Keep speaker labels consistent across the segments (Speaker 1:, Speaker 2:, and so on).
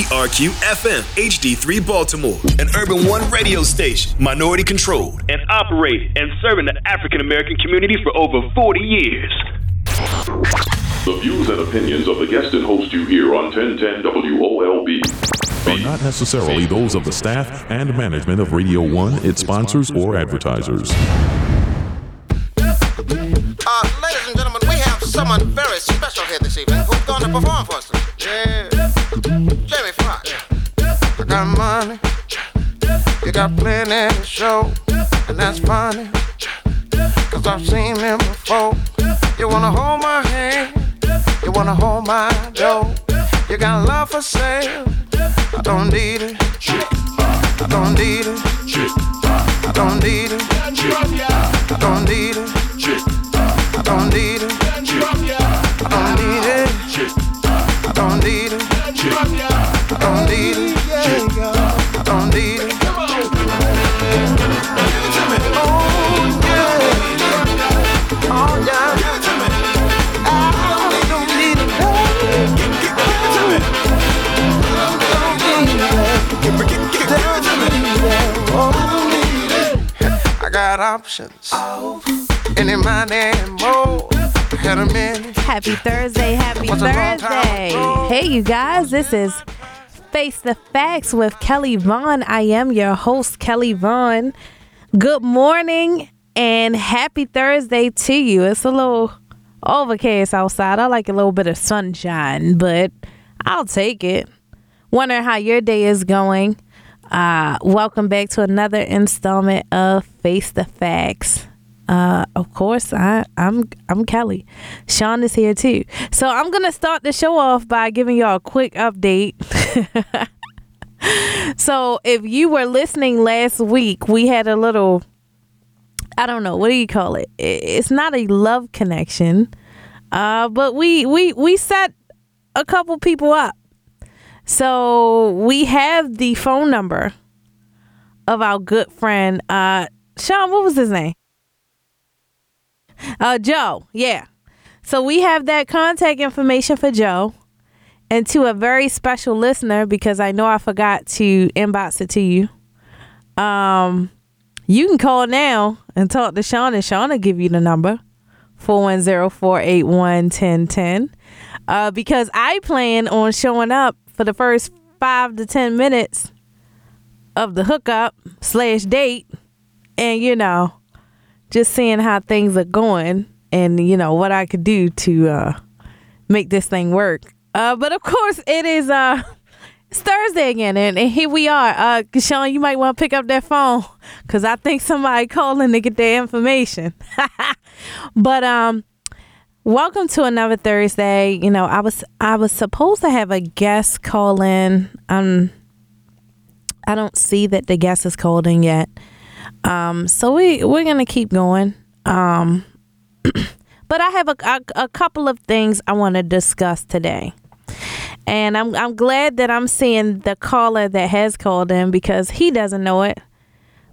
Speaker 1: WERQ FM HD3 Baltimore, an Urban One radio station, minority controlled,
Speaker 2: and operated and serving the African American community for over 40 years.
Speaker 3: The views and opinions of the guest and host you hear on 1010 WOLB
Speaker 4: are not necessarily those of the staff and management of Radio 1, its sponsors, or advertisers.
Speaker 5: Uh, ladies and gentlemen, we have someone very special here this evening who's going to perform for us. Yeah. Jamie Foxx. I got money. You got plenty to show. And that's funny. Cause I've seen them before. You wanna hold my hand. You wanna hold my dough. You got love for sale. I don't need it. I don't need it. I don't need it. I don't need it. Got options. Any money more. Had a minute.
Speaker 6: Happy Thursday, happy
Speaker 5: What's a long time
Speaker 6: Thursday. Hey, you guys, this is Face the Facts with Kelly Vaughn. I am your host, Kelly Vaughn. Good morning and happy Thursday to you. It's a little overcast outside. I like a little bit of sunshine, but I'll take it. Wonder how your day is going. Uh, welcome back to another installment of Face the Facts. Uh, of course, I, I'm I'm Kelly. Sean is here too. So I'm gonna start the show off by giving y'all a quick update. so if you were listening last week, we had a little I don't know, what do you call it? It's not a love connection. Uh, but we we we set a couple people up. So we have the phone number of our good friend uh Sean, what was his name? Uh Joe, yeah. So we have that contact information for Joe and to a very special listener because I know I forgot to inbox it to you. Um you can call now and talk to Sean and Sean will give you the number 410-481-1010 uh, because I plan on showing up for the first five to ten minutes of the hookup slash date and you know just seeing how things are going and you know what I could do to uh, make this thing work. Uh, but of course it is uh it's Thursday again and, and here we are. Uh Sean, you might want to pick up that phone cuz I think somebody calling to get their information. but um welcome to another Thursday. You know, I was I was supposed to have a guest call in. Um I don't see that the guest is called in yet. Um so we we're going to keep going. Um but I have a, a, a couple of things I want to discuss today. And I'm I'm glad that I'm seeing the caller that has called in because he doesn't know it.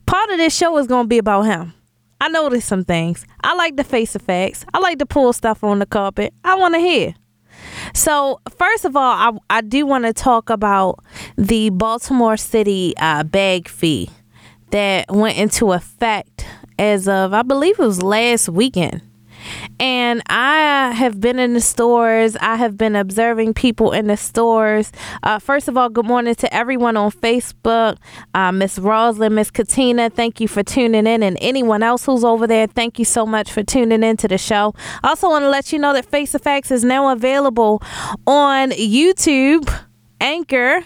Speaker 6: Part of this show is going to be about him. I noticed some things. I like to face the facts. I like to pull stuff on the carpet. I want to hear. So, first of all, I, I do want to talk about the Baltimore City uh, bag fee that went into effect as of, I believe it was last weekend. And I have been in the stores. I have been observing people in the stores. Uh, first of all, good morning to everyone on Facebook. Uh, Miss Roslyn, Miss Katina, thank you for tuning in. And anyone else who's over there, thank you so much for tuning in to the show. Also, want to let you know that Face the Facts is now available on YouTube, Anchor,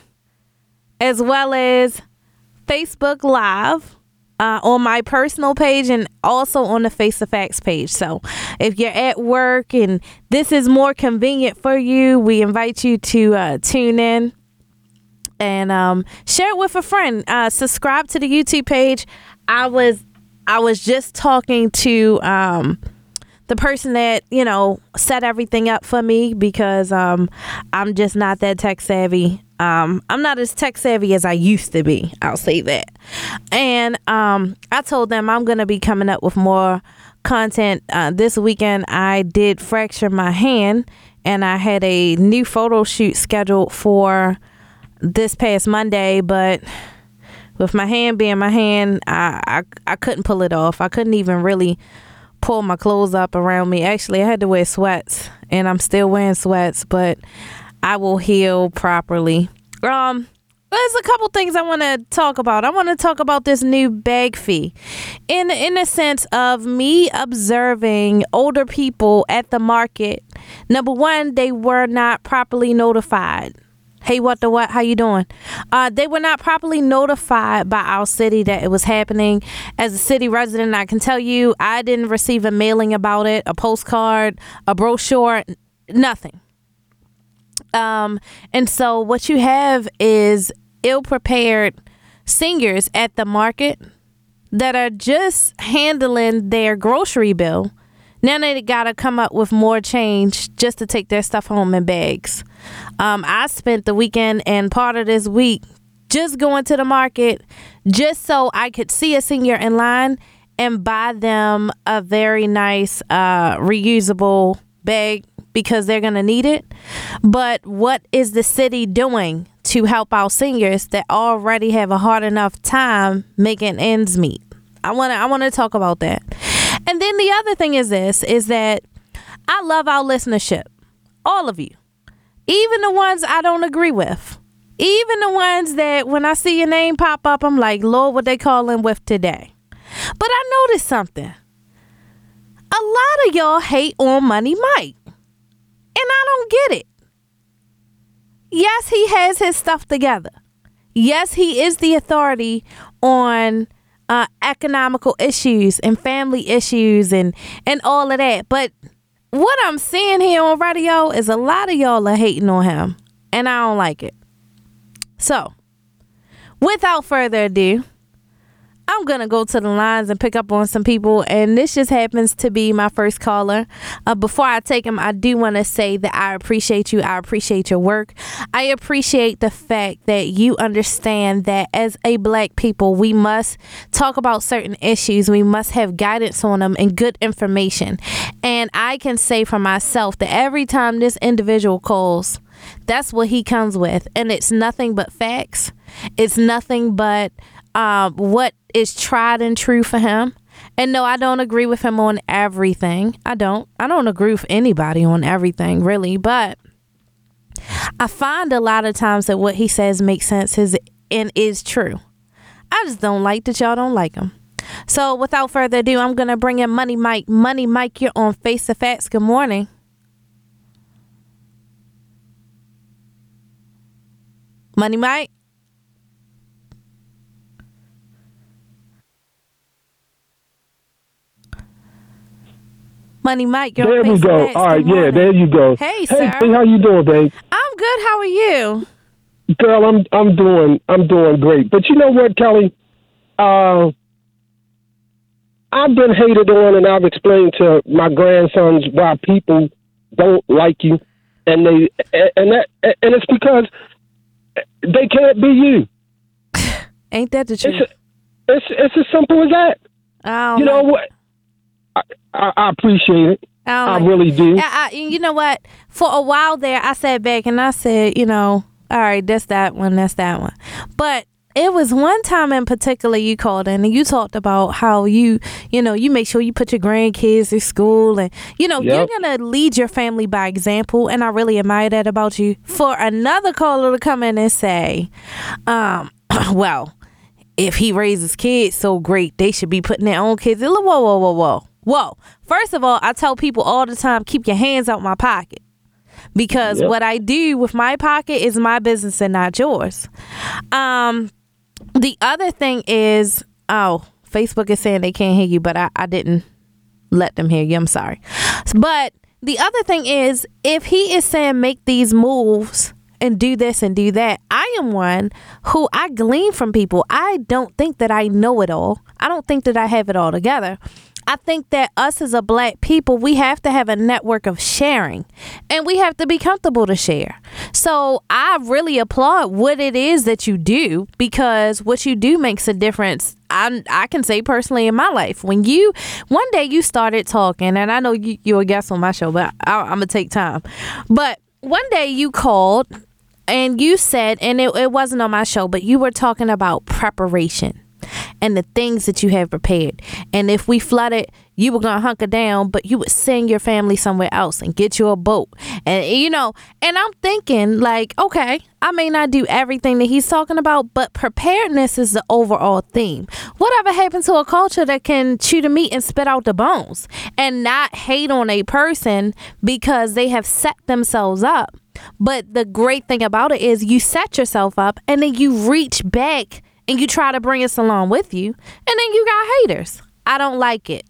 Speaker 6: as well as Facebook Live uh, on my personal page and also on the Face the Facts page. So if you're at work and this is more convenient for you, we invite you to uh, tune in and um, share it with a friend. Uh, subscribe to the YouTube page. I was I was just talking to um, the person that you know set everything up for me because um, I'm just not that tech savvy. Um, I'm not as tech savvy as I used to be. I'll say that. And um, I told them I'm gonna be coming up with more content uh, this weekend. I did fracture my hand, and I had a new photo shoot scheduled for this past Monday, but with my hand being my hand, I, I I couldn't pull it off. I couldn't even really pull my clothes up around me. Actually, I had to wear sweats, and I'm still wearing sweats, but I will heal properly. Um, there's a couple things I want to talk about. I want to talk about this new bag fee, in in a sense of me observing older people at the market. Number one, they were not properly notified. Hey, what the what? How you doing? Uh, they were not properly notified by our city that it was happening. As a city resident, I can tell you, I didn't receive a mailing about it, a postcard, a brochure, nothing. Um, and so what you have is ill prepared singers at the market that are just handling their grocery bill. Now they gotta come up with more change just to take their stuff home in bags. Um, I spent the weekend and part of this week just going to the market just so I could see a senior in line and buy them a very nice uh, reusable bag because they're going to need it. But what is the city doing to help our seniors that already have a hard enough time making ends meet? I want to I want to talk about that. And then the other thing is this is that I love our listenership. All of you. Even the ones I don't agree with. Even the ones that when I see your name pop up, I'm like, Lord, what they calling with today. But I noticed something. A lot of y'all hate on Money Mike. And I don't get it. Yes, he has his stuff together. Yes, he is the authority on uh, economical issues and family issues and and all of that. But what I'm seeing here on radio is a lot of y'all are hating on him, and I don't like it. So, without further ado, I'm gonna go to the lines and pick up on some people, and this just happens to be my first caller. Uh, before I take him, I do want to say that I appreciate you. I appreciate your work. I appreciate the fact that you understand that as a black people, we must talk about certain issues. We must have guidance on them and good information. And I can say for myself that every time this individual calls, that's what he comes with, and it's nothing but facts. It's nothing but uh, what is tried and true for him. And no, I don't agree with him on everything. I don't. I don't agree with anybody on everything, really. But I find a lot of times that what he says makes sense is and is true. I just don't like that y'all don't like him. So without further ado, I'm gonna bring in Money Mike. Money Mike, you're on Face the Facts. Good morning. Money Mike. Money Mike, you're
Speaker 7: There we go. All right, yeah, there you go.
Speaker 6: Hey,
Speaker 7: hey,
Speaker 6: sir.
Speaker 7: hey, how you doing, babe?
Speaker 6: I'm good. How are you?
Speaker 7: Girl, I'm I'm doing I'm doing great. But you know what, Kelly? Uh, I've been hated on, and I've explained to my grandsons why people don't like you, and they and that and it's because they can't be you.
Speaker 6: Ain't that the
Speaker 7: It's
Speaker 6: truth?
Speaker 7: it's it's as simple as that.
Speaker 6: Oh,
Speaker 7: You know what? I, I, I appreciate it.
Speaker 6: I
Speaker 7: I really do.
Speaker 6: I, I, you know what? For a while there, I sat back and I said, you know, all right, that's that one, that's that one. But it was one time in particular you called in and you talked about how you, you know, you make sure you put your grandkids through school and, you know,
Speaker 7: Yep.
Speaker 6: you're going to lead your family by example. And I really admire that about you. For another caller to come in and say, um, well, if he raises kids so great, they should be putting their own kids. Whoa, whoa, whoa, whoa. Whoa. First of all, I tell people all the time, keep your hands out my pocket. Because
Speaker 7: Yep.
Speaker 6: what I do with my pocket is my business and not yours. Um the other thing is, oh, Facebook is saying they can't hear you, but I, I didn't let them hear you. I'm sorry. But the other thing is, if he is saying make these moves and do this and do that, I am one who I glean from people. I don't think that I know it all. I don't think that I have it all together. I think that us as a black people, we have to have a network of sharing and we have to be comfortable to share. So I really applaud what it is that you do because what you do makes a difference. I, I can say personally in my life, when you, one day you started talking, and I know you, you're a guest on my show, but I, I'm to take time. But one day you called and you said, and it, it wasn't on my show, but you were talking about preparation and the things that you have prepared. And if we flooded, you were gonna hunker down, but you would send your family somewhere else and get you a boat. And you know, and I'm thinking like, okay, I may not do everything that he's talking about, but preparedness is the overall theme. Whatever happened to a culture that can chew the meat and spit out the bones and not hate on a person because they have set themselves up? But the great thing about it is you set yourself up and then you reach back and you try to bring us along with you, and then you got haters. I don't like it.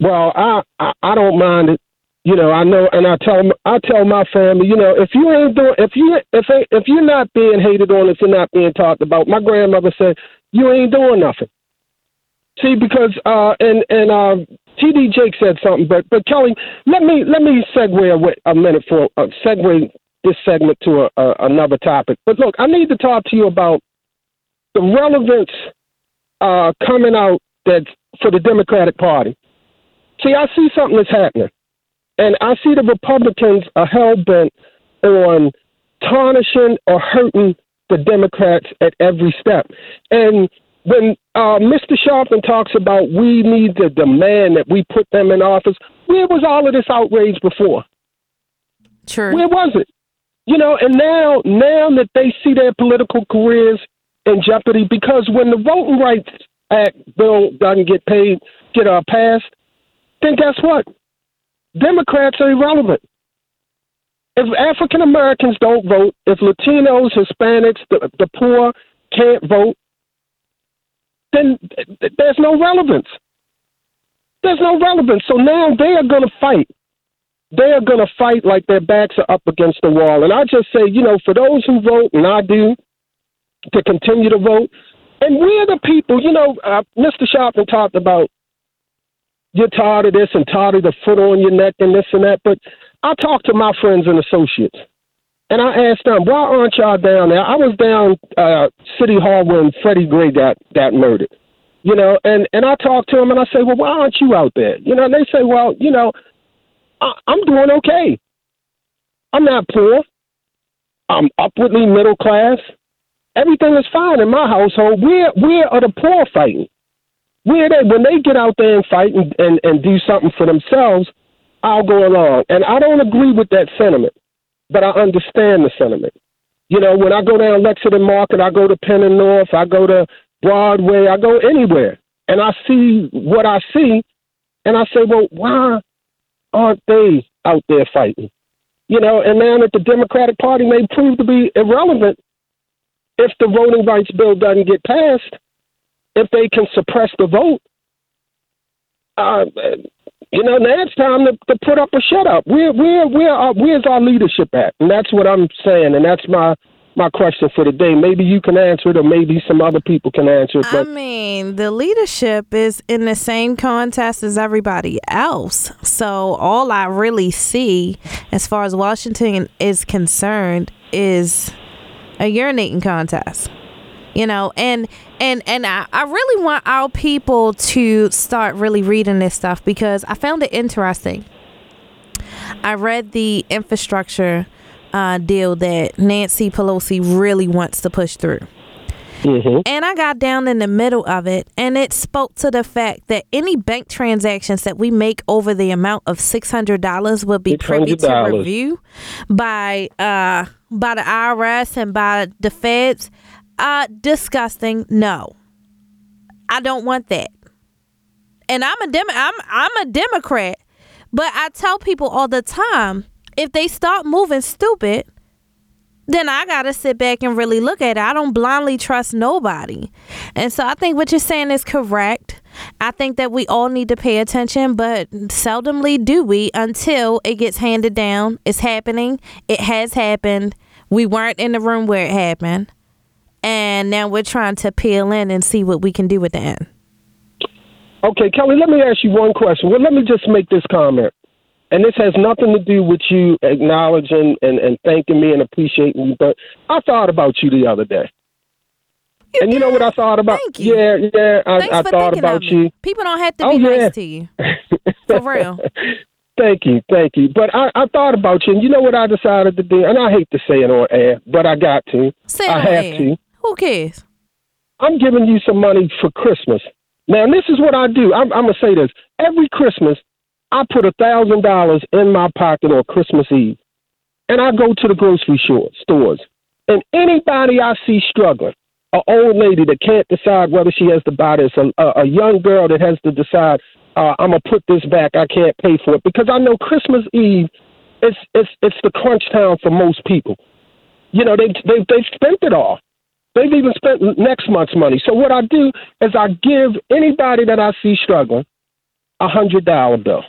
Speaker 7: Well, I, I I don't mind it. You know, I know, and I tell I tell my family, you know, if you ain't doing, if you if if you're not being hated on, if you're not being talked about, my grandmother said you ain't doing nothing. See, because uh, and and uh, TD Jake said something, but but Kelly, let me let me segue a, a minute for uh, segue this segment to a, a, another topic. But look, I need to talk to you about the relevance uh, coming out that for the Democratic Party. See, I see something that's happening, and I see the Republicans are hell bent on tarnishing or hurting the Democrats at every step. And when uh, Mr. Sharpton talks about we need to demand that we put them in office, where was all of this outrage before?
Speaker 6: Sure.
Speaker 7: Where was it? You know, and now now that they see their political careers in jeopardy because when the Voting Rights Act bill doesn't get paid, get uh, passed, then guess what? Democrats are irrelevant. If African Americans don't vote, if Latinos, Hispanics, the, the poor can't vote, then there's no relevance. There's no relevance. So now they are going to fight. They are going to fight like their backs are up against the wall. And I just say, you know, for those who vote, and I do, to continue to vote. And we're the people, you know, uh, Mr. Sharpton talked about you're tired of this and tired of the foot on your neck and this and that. But I talked to my friends and associates, and I asked them, why aren't y'all down there? I was down uh, City Hall when Freddie Gray got, got murdered, you know, and, and I talked to them and I say, well, why aren't you out there? You know, and they say, well, you know, I, I'm doing okay. I'm not poor. I'm upwardly middle class. Everything is fine in my household. Where where are the poor fighting? Where they when they get out there and fight and, and, and do something for themselves, I'll go along. And I don't agree with that sentiment, but I understand the sentiment. You know, when I go down Lexington Market, I go to Penn and North, I go to Broadway, I go anywhere, and I see what I see, and I say, well, why aren't they out there fighting? You know, and now that the Democratic Party may prove to be irrelevant, if the voting rights bill doesn't get passed, if they can suppress the vote, uh, you know, now it's time to, to put up or shut up. Where, where, where, are, where's our leadership at? And that's what I'm saying, and that's my my question for the day. Maybe you can answer it, or maybe some other people can answer it.
Speaker 6: But I mean, the leadership is in the same contest as everybody else. So all I really see, as far as Washington is concerned, is a urinating contest you know and and and I, I really want our people to start really reading this stuff because i found it interesting. I read the infrastructure uh, deal that nancy pelosi really wants to push through
Speaker 7: Mm-hmm.
Speaker 6: And I got down in the middle of it, and it spoke to the fact that any bank transactions that we make over the amount of six hundred dollars will be privy to review by uh by the IRS and by the feds. Uh, disgusting. No, I don't want that. And I'm a dem- I'm I'm a Democrat, but I tell people all the time if they start moving stupid then I gotta sit back and really look at it. I don't blindly trust nobody. And so I think what you're saying is correct. I think that we all need to pay attention, but seldomly do we until it gets handed down. It's happening. It has happened. We weren't in the room where it happened. And now we're trying to peel in and see what we can do with the end.
Speaker 7: Okay, Kelly, let me ask you one question. Well, let me just make this comment. And this has nothing to do with you acknowledging and, and thanking me and appreciating me, but I thought about you the other day.
Speaker 6: You
Speaker 7: and you know what I thought about?
Speaker 6: Thank you.
Speaker 7: Yeah, yeah, I,
Speaker 6: Thanks
Speaker 7: I
Speaker 6: for
Speaker 7: thought about
Speaker 6: of
Speaker 7: you.
Speaker 6: me. People don't have to
Speaker 7: Oh,
Speaker 6: be
Speaker 7: yeah.
Speaker 6: nice to you. For real.
Speaker 7: Thank you, thank you. But I, I thought about you, and you know what I decided to do? And I hate to say it on air, but I got to.
Speaker 6: Say it
Speaker 7: I have
Speaker 6: air.
Speaker 7: to.
Speaker 6: Who cares?
Speaker 7: I'm giving you some money for Christmas. Now, this is what I do. I'm, I'm gonna say this every Christmas. I put a thousand dollars in my pocket on Christmas Eve, and I go to the grocery store, stores, and anybody I see struggling, an old lady that can't decide whether she has to buy this, a, a, a young girl that has to decide, uh, I'm gonna put this back, I can't pay for it, because I know Christmas Eve, it's it's it's the crunch time for most people. You know, they they they've spent it all. They've even spent next month's money. So what I do is I give anybody that I see struggling a hundred dollar bill,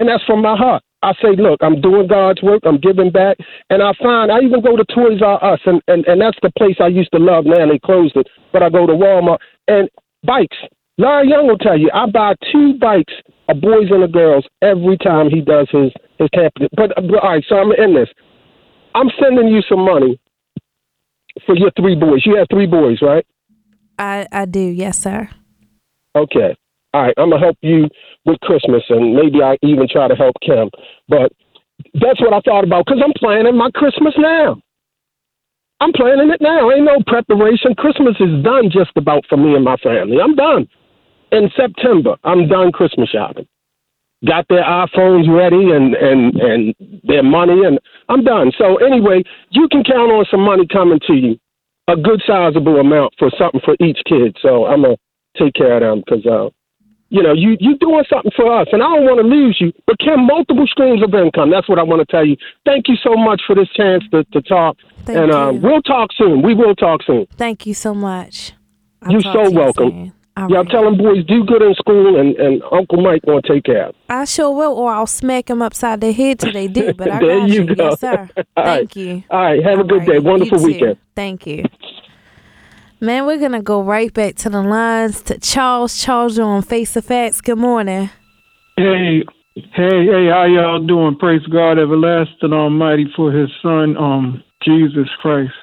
Speaker 7: and that's from my heart. I say, look, I'm doing God's work. I'm giving back, and I find I even go to Toys R Us, and and and that's the place I used to love. Now they closed it, but I go to Walmart and bikes. Larry Young will tell you, I buy two bikes, a boys and a girls, every time he does his his camping. But, but all right, so I'm in this. I'm sending you some money for your three boys. You have three boys, right?
Speaker 6: I I do. Yes, sir.
Speaker 7: Okay. All right. I'm gonna help you with Christmas, and maybe I even try to help Kim. But that's what I thought about because I'm planning my Christmas now. I'm planning it now. Ain't no preparation. Christmas is done just about for me and my family. I'm done. In September, I'm done Christmas shopping. Got their iPhones ready and and and their money, and I'm done. So anyway, you can count on some money coming to you, a good sizable amount for something for each kid. So I'm gonna take care of them because uh, you know you you doing something for us, and I don't want to lose you. But Kim, multiple streams of income. That's what I want to tell you. Thank you so much for this chance to to talk,
Speaker 6: Thank
Speaker 7: and uh, we'll talk soon. We will talk soon.
Speaker 6: Thank you so much. I'll
Speaker 7: You're so
Speaker 6: you
Speaker 7: welcome.
Speaker 6: soon. All
Speaker 7: Yeah, I'm
Speaker 6: right.
Speaker 7: telling boys do good in school, and and Uncle Mike gonna take care of.
Speaker 6: I sure will, or I'll smack them upside the head till they do. But I
Speaker 7: There
Speaker 6: got
Speaker 7: you go.
Speaker 6: Yes, sir.
Speaker 7: All right.
Speaker 6: Thank you.
Speaker 7: All right, have a good
Speaker 6: right.
Speaker 7: day. Wonderful weekend.
Speaker 6: Thank you. Man, we're gonna go right back to the lines to Charles. Charles, you're on Face the Facts. Good morning.
Speaker 8: Hey, hey, hey, how y'all doing? Praise God, everlasting Almighty, for His Son, um, Jesus Christ.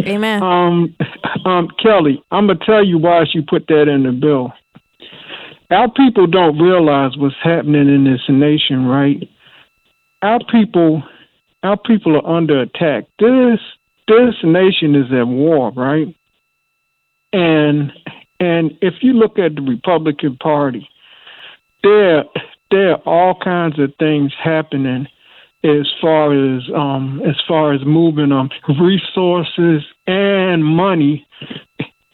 Speaker 6: Amen.
Speaker 8: Um, um, Kelly, I'm gonna tell you why she put that in the bill. Our people don't realize what's happening in this nation, right? Our people, our people are under attack. This this nation is at war, right? And and if you look at the Republican Party, there there are all kinds of things happening as far as um as far as moving um resources and money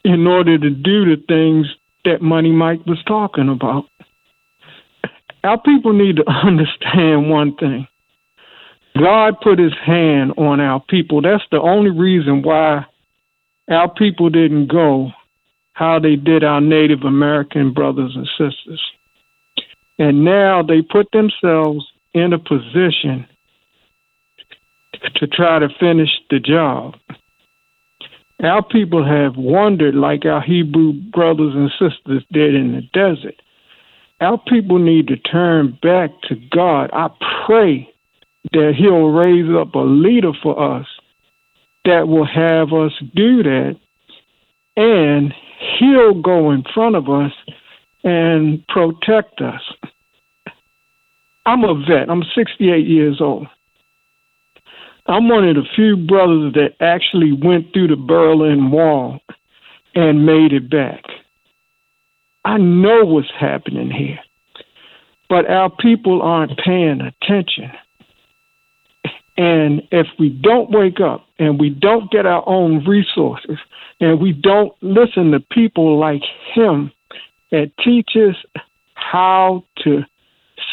Speaker 8: in order to do the things that Money Mike was talking about. Our people need to understand one thing. God put his hand on our people. That's the only reason why our people didn't go how they did our Native American brothers and sisters. And now they put themselves in a position to try to finish the job. Our people have wandered like our Hebrew brothers and sisters did in the desert. Our people need to turn back to God. I pray that He'll raise up a leader for us that will have us do that, and He'll go in front of us and protect us. I'm a vet, I'm 68 years old. I'm one of the few brothers that actually went through the Berlin Wall and made it back. I know what's happening here, but our people aren't paying attention. And if we don't wake up and we don't get our own resources and we don't listen to people like him that teach us how to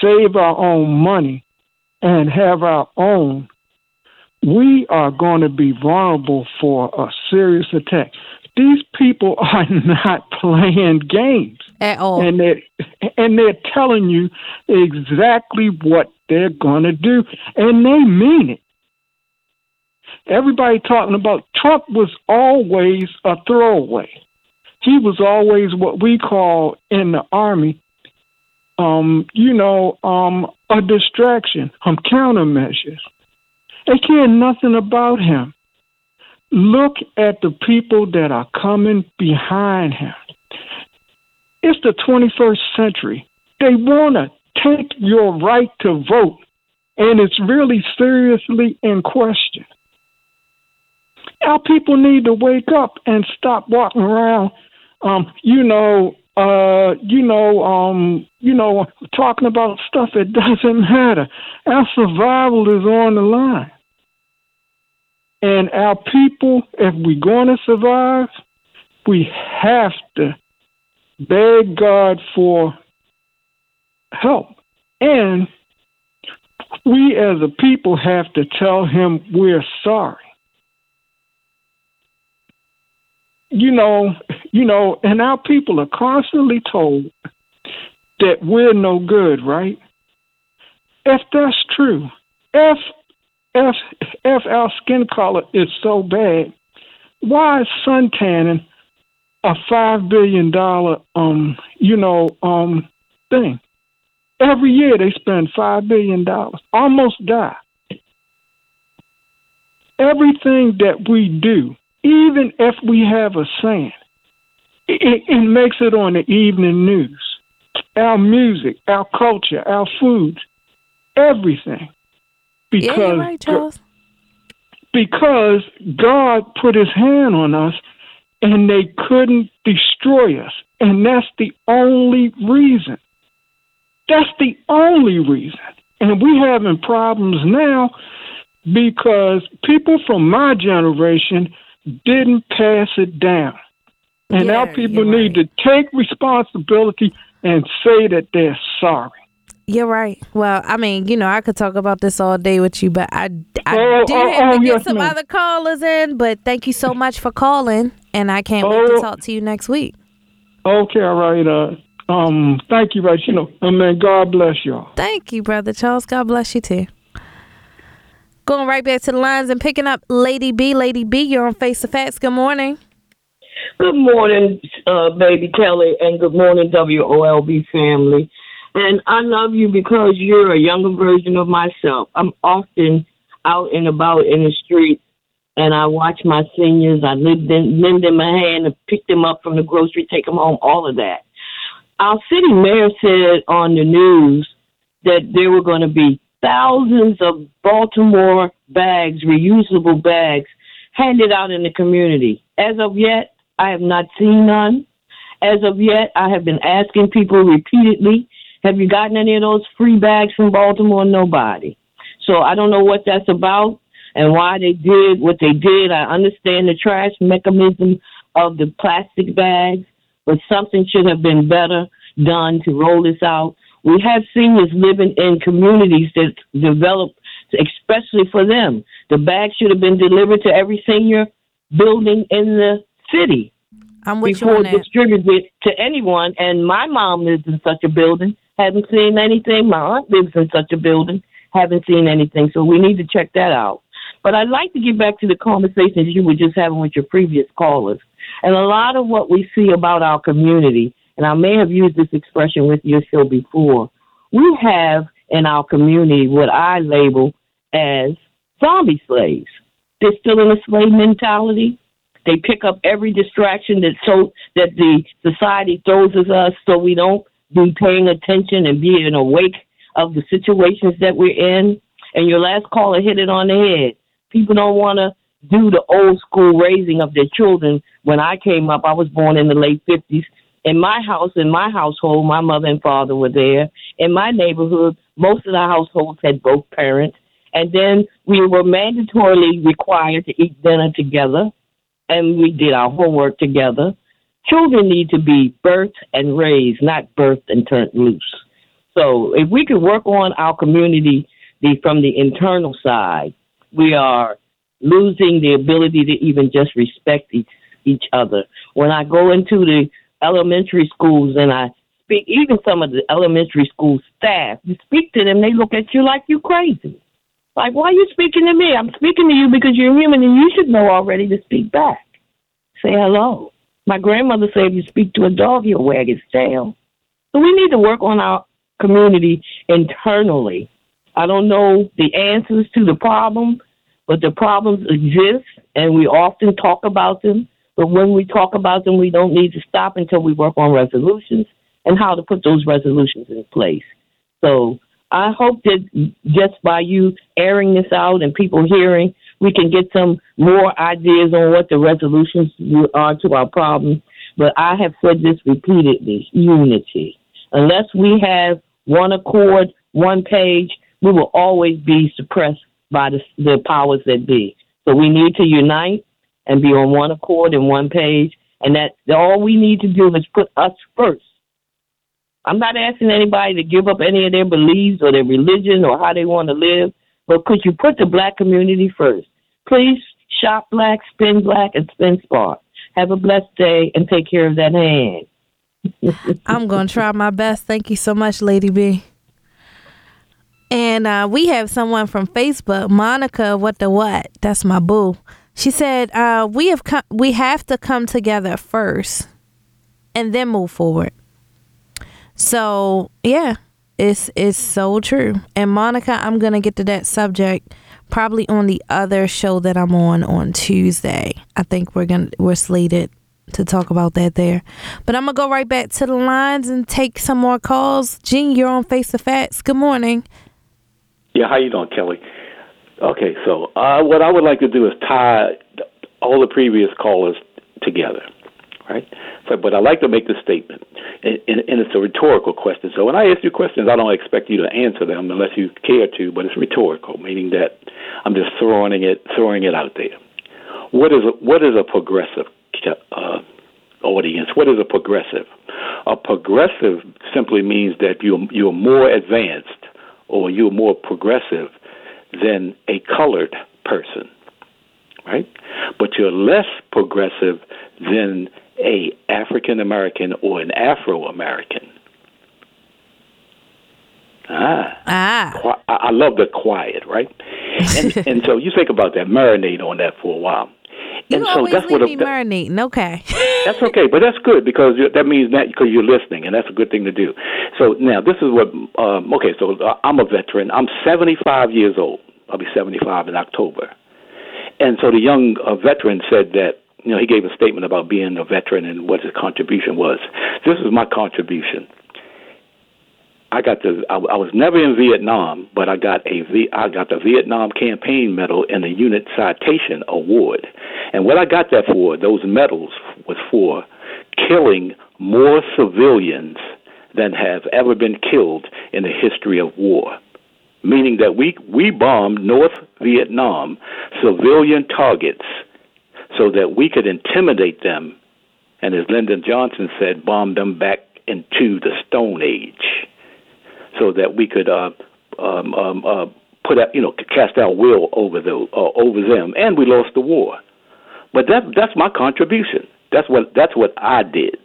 Speaker 8: save our own money and have our own, we are going to be vulnerable for a serious attack. These people are not playing games
Speaker 6: At all.
Speaker 8: and they and they're telling you exactly what they're going to do, and they mean it. Everybody talking about Trump was always a throwaway. He was always what we call in the army, um, you know, um, a distraction, um, countermeasures. They care nothing about him. Look at the people that are coming behind him. It's the 21st century. They want to take your right to vote, and it's really seriously in question. Our people need to wake up and stop walking around, um, you know, uh, you know, um, you know, talking about stuff that doesn't matter. Our survival is on the line. And our people, if we're going to survive, we have to beg God for help. And we as a people have to tell him we're sorry. You know, you know, and our people are constantly told that we're no good, right? If that's true, if if if our skin color is so bad, why is suntanning a five billion dollar um you know um thing? Every year they spend five billion dollars, almost die. Everything that we do, even if we have a saying, it, it makes it on the evening news. Our music, our culture, our food, everything
Speaker 6: because yeah, right, Charles.
Speaker 8: because God put His hand on us, and they couldn't destroy us, and that's the only reason. That's the only reason, and we're having problems now because people from my generation didn't pass it down. And yeah, now people need right. to take responsibility and say that they're sorry.
Speaker 6: You're right. Well, I mean, you know, I could talk about this all day with you, but I, I oh, did oh, have to oh, get yes, some ma'am. other callers in. But thank you so much for calling, and I can't wait to oh. talk to you next week.
Speaker 8: Okay, all right. Uh, um, thank you, right. You know, I mean, God bless y'all.
Speaker 6: Thank you, brother Charles. God bless you too. Going right back to the lines and picking up Lady B. Lady B, you're on Face the Facts. Good morning.
Speaker 9: Good morning, uh, baby Kelly, and good morning, WOLB family. And I love you because you're a younger version of myself. I'm often out and about in the streets and I watch my seniors. I lend them, lend them a hand and pick them up from the grocery, take them home, all of that. Our city mayor said on the news that there were going to be thousands of Baltimore bags, reusable bags, handed out in the community. As of yet, I have not seen none. As of yet, I have been asking people repeatedly have you gotten any of those free bags from Baltimore? Nobody. So I don't know what that's about and why they did what they did. I understand the trash mechanism of the plastic bags, but something should have been better done to roll this out. We have seniors living in communities that developed especially for them. The bags should have been delivered to every senior building in the city
Speaker 6: I'm
Speaker 9: before distributed to anyone. And my mom lives in such a building, haven't seen anything. My aunt lives in such a building. Haven't seen anything. So we need to check that out. But I'd like to get back to the conversations you were just having with your previous callers. And a lot of what we see about our community, and I may have used this expression with your show before, we have in our community what I label as zombie slaves. They're still in a slave mentality. They pick up every distraction that so that the society throws at us so we don't be paying attention and being awake of the situations that we're in. And your last caller hit it on the head. People don't want to do the old school raising of their children. When I came up, I was born in the late 50s. In my house, in my household, my mother and father were there. In my neighborhood, most of the households had both parents. And then we were mandatorily required to eat dinner together. And we did our homework together. Children need to be birthed and raised, not birthed and turned loose. So if we could work on our community the, from the internal side, we are losing the ability to even just respect each, each other. When I go into the elementary schools and I speak, even some of the elementary school staff, you speak to them, they look at you like you're crazy. Like, why are you speaking to me? I'm speaking to you because you're human and you should know already to speak back. Say hello. My grandmother said if you speak to a dog, he'll wag his tail. So we need to work on our community internally. I don't know the answers to the problem, but the problems exist and we often talk about them. But when we talk about them, we don't need to stop until we work on resolutions and how to put those resolutions in place. So I hope that just by you airing this out and people hearing, we can get some more ideas on what the resolutions are to our problems. But I have said this repeatedly unity. Unless we have one accord, one page, we will always be suppressed by the, the powers that be. So we need to unite and be on one accord and one page. And that all we need to do is put us first. I'm not asking anybody to give up any of their beliefs or their religion or how they want to live, but could you put the black community first? Please shop black, spend black, and spend smart. Have a blessed day and take care of that hand.
Speaker 6: I'm going to try my best. Thank you so much, Lady B. And uh, we have someone from Facebook, Monica. What the what? That's my boo. She said, uh, "We have come. We have to come together first, and then move forward." So yeah, it's it's so true. And Monica, I'm gonna get to that subject probably on the other show that I'm on on Tuesday. I think we're gonna we're slated to talk about that there. But I'm gonna go right back to the lines and take some more calls. Gene, you're on Face the Facts. Good morning.
Speaker 10: Yeah, how you doing, Kelly? Okay, so uh, what I would like to do is tie all the previous callers together, right? So, but I like to make this statement, and, and, and it's a rhetorical question. So when I ask you questions, I don't expect you to answer them unless you care to, but it's rhetorical, meaning that I'm just throwing it, throwing it out there. What is a, what is a progressive uh, audience? What is a progressive? A progressive simply means that you're you're more advanced or you're more progressive than a colored person, right? But you're less progressive than a African American or an Afro American. Ah,
Speaker 6: ah.
Speaker 10: I love the quiet, right? And and so you think about that, marinate on that for a while.
Speaker 6: You
Speaker 10: and
Speaker 6: always
Speaker 10: so that's
Speaker 6: leave
Speaker 10: what
Speaker 6: me
Speaker 10: a,
Speaker 6: marinating. Okay.
Speaker 10: that's okay, but that's good because you, that means that because you're listening, and that's a good thing to do. So now this is what. Um, okay, so uh, I'm a veteran. I'm 75 years old. I'll be 75 in October. And so the young uh, veteran said that you know he gave a statement about being a veteran and what his contribution was. This is my contribution. I got the I, I was never in Vietnam, but I got a v, I got the Vietnam Campaign Medal and the Unit Citation Award. And what I got that for, those medals was for killing more civilians than have ever been killed in the history of war. Meaning that we we bombed North Vietnam civilian targets so that we could intimidate them and as Lyndon Johnson said, bomb them back into the Stone Age so that we could uh, um, um, uh, put out, you know, cast our will over the uh, over them, and we lost the war. But that that's my contribution. That's what that's what I did,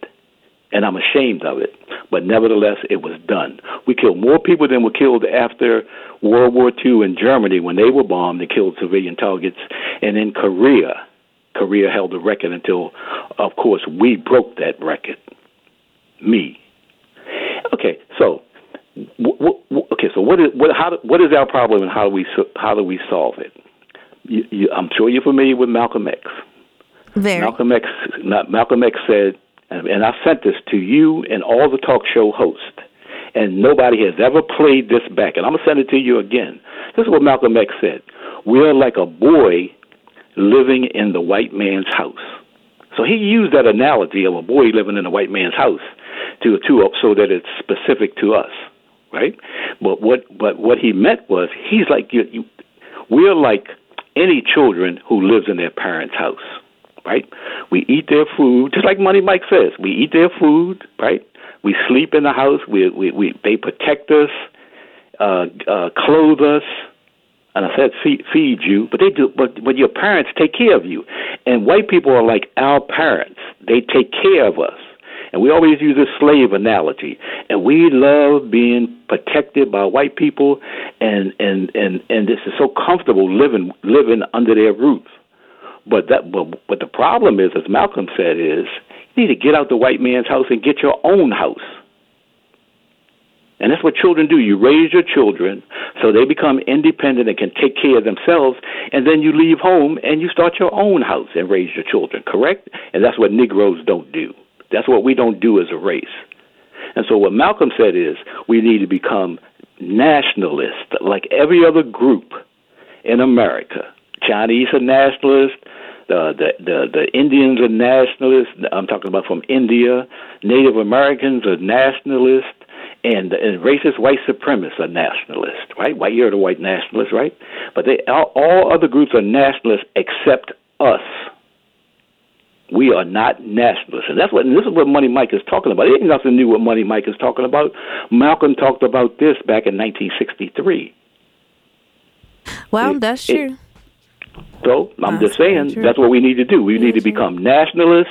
Speaker 10: and I'm ashamed of it. But nevertheless, it was done. We killed more people than were killed after World War II in Germany when they were bombed and killed civilian targets, and in Korea. Korea held the record until, of course, we broke that record. Me. Okay, so okay, so what is what how what is our problem and how do we how do we solve it? You, you, I'm sure you're familiar with Malcolm X.
Speaker 6: Very.
Speaker 10: Malcolm X Malcolm X said, and I sent this to you and all the talk show hosts, and nobody has ever played this back. And I'm gonna send it to you again. This is what Malcolm X said: We're like a boy living in the white man's house. So he used that analogy of a boy living in a white man's house to to so that it's specific to us right? But what but what he meant was he's like you, you we're like any children who lives in their parents' house, right? We eat their food, just like Money Mike says. We eat their food, right? We sleep in the house. We we, we they protect us, uh, uh, clothe us, and I said feed, feed you, but they do. But but your parents take care of you, and white people are like our parents. They take care of us. And we always use this slave analogy. And we love being protected by white people and and and and this is so comfortable living living under their roof. But that but, but the problem is, as Malcolm said, is you need to get out the white man's house and get your own house. And that's what children do. You raise your children so they become independent and can take care of themselves, and then you leave home and you start your own house and raise your children, correct? And that's what Negroes don't do. That's what we don't do as a race. And so what Malcolm said is we need to become nationalists like every other group in America. Chinese are nationalists. The, the the the Indians are nationalists. I'm talking about from India. Native Americans are nationalists, and, and racist white supremacists are nationalists, right? White you're the white nationalists, right? But they all, all other groups are nationalists except us. We are not nationalists, and that's what. And this is what Money Mike is talking about. It ain't nothing new. What Money Mike is talking about. Malcolm talked about this back in 1963.
Speaker 6: Well,
Speaker 10: It-
Speaker 6: that's
Speaker 10: it-
Speaker 6: true.
Speaker 10: So I'm
Speaker 6: That's
Speaker 10: just saying that's what we need to do. We need to become nationalist.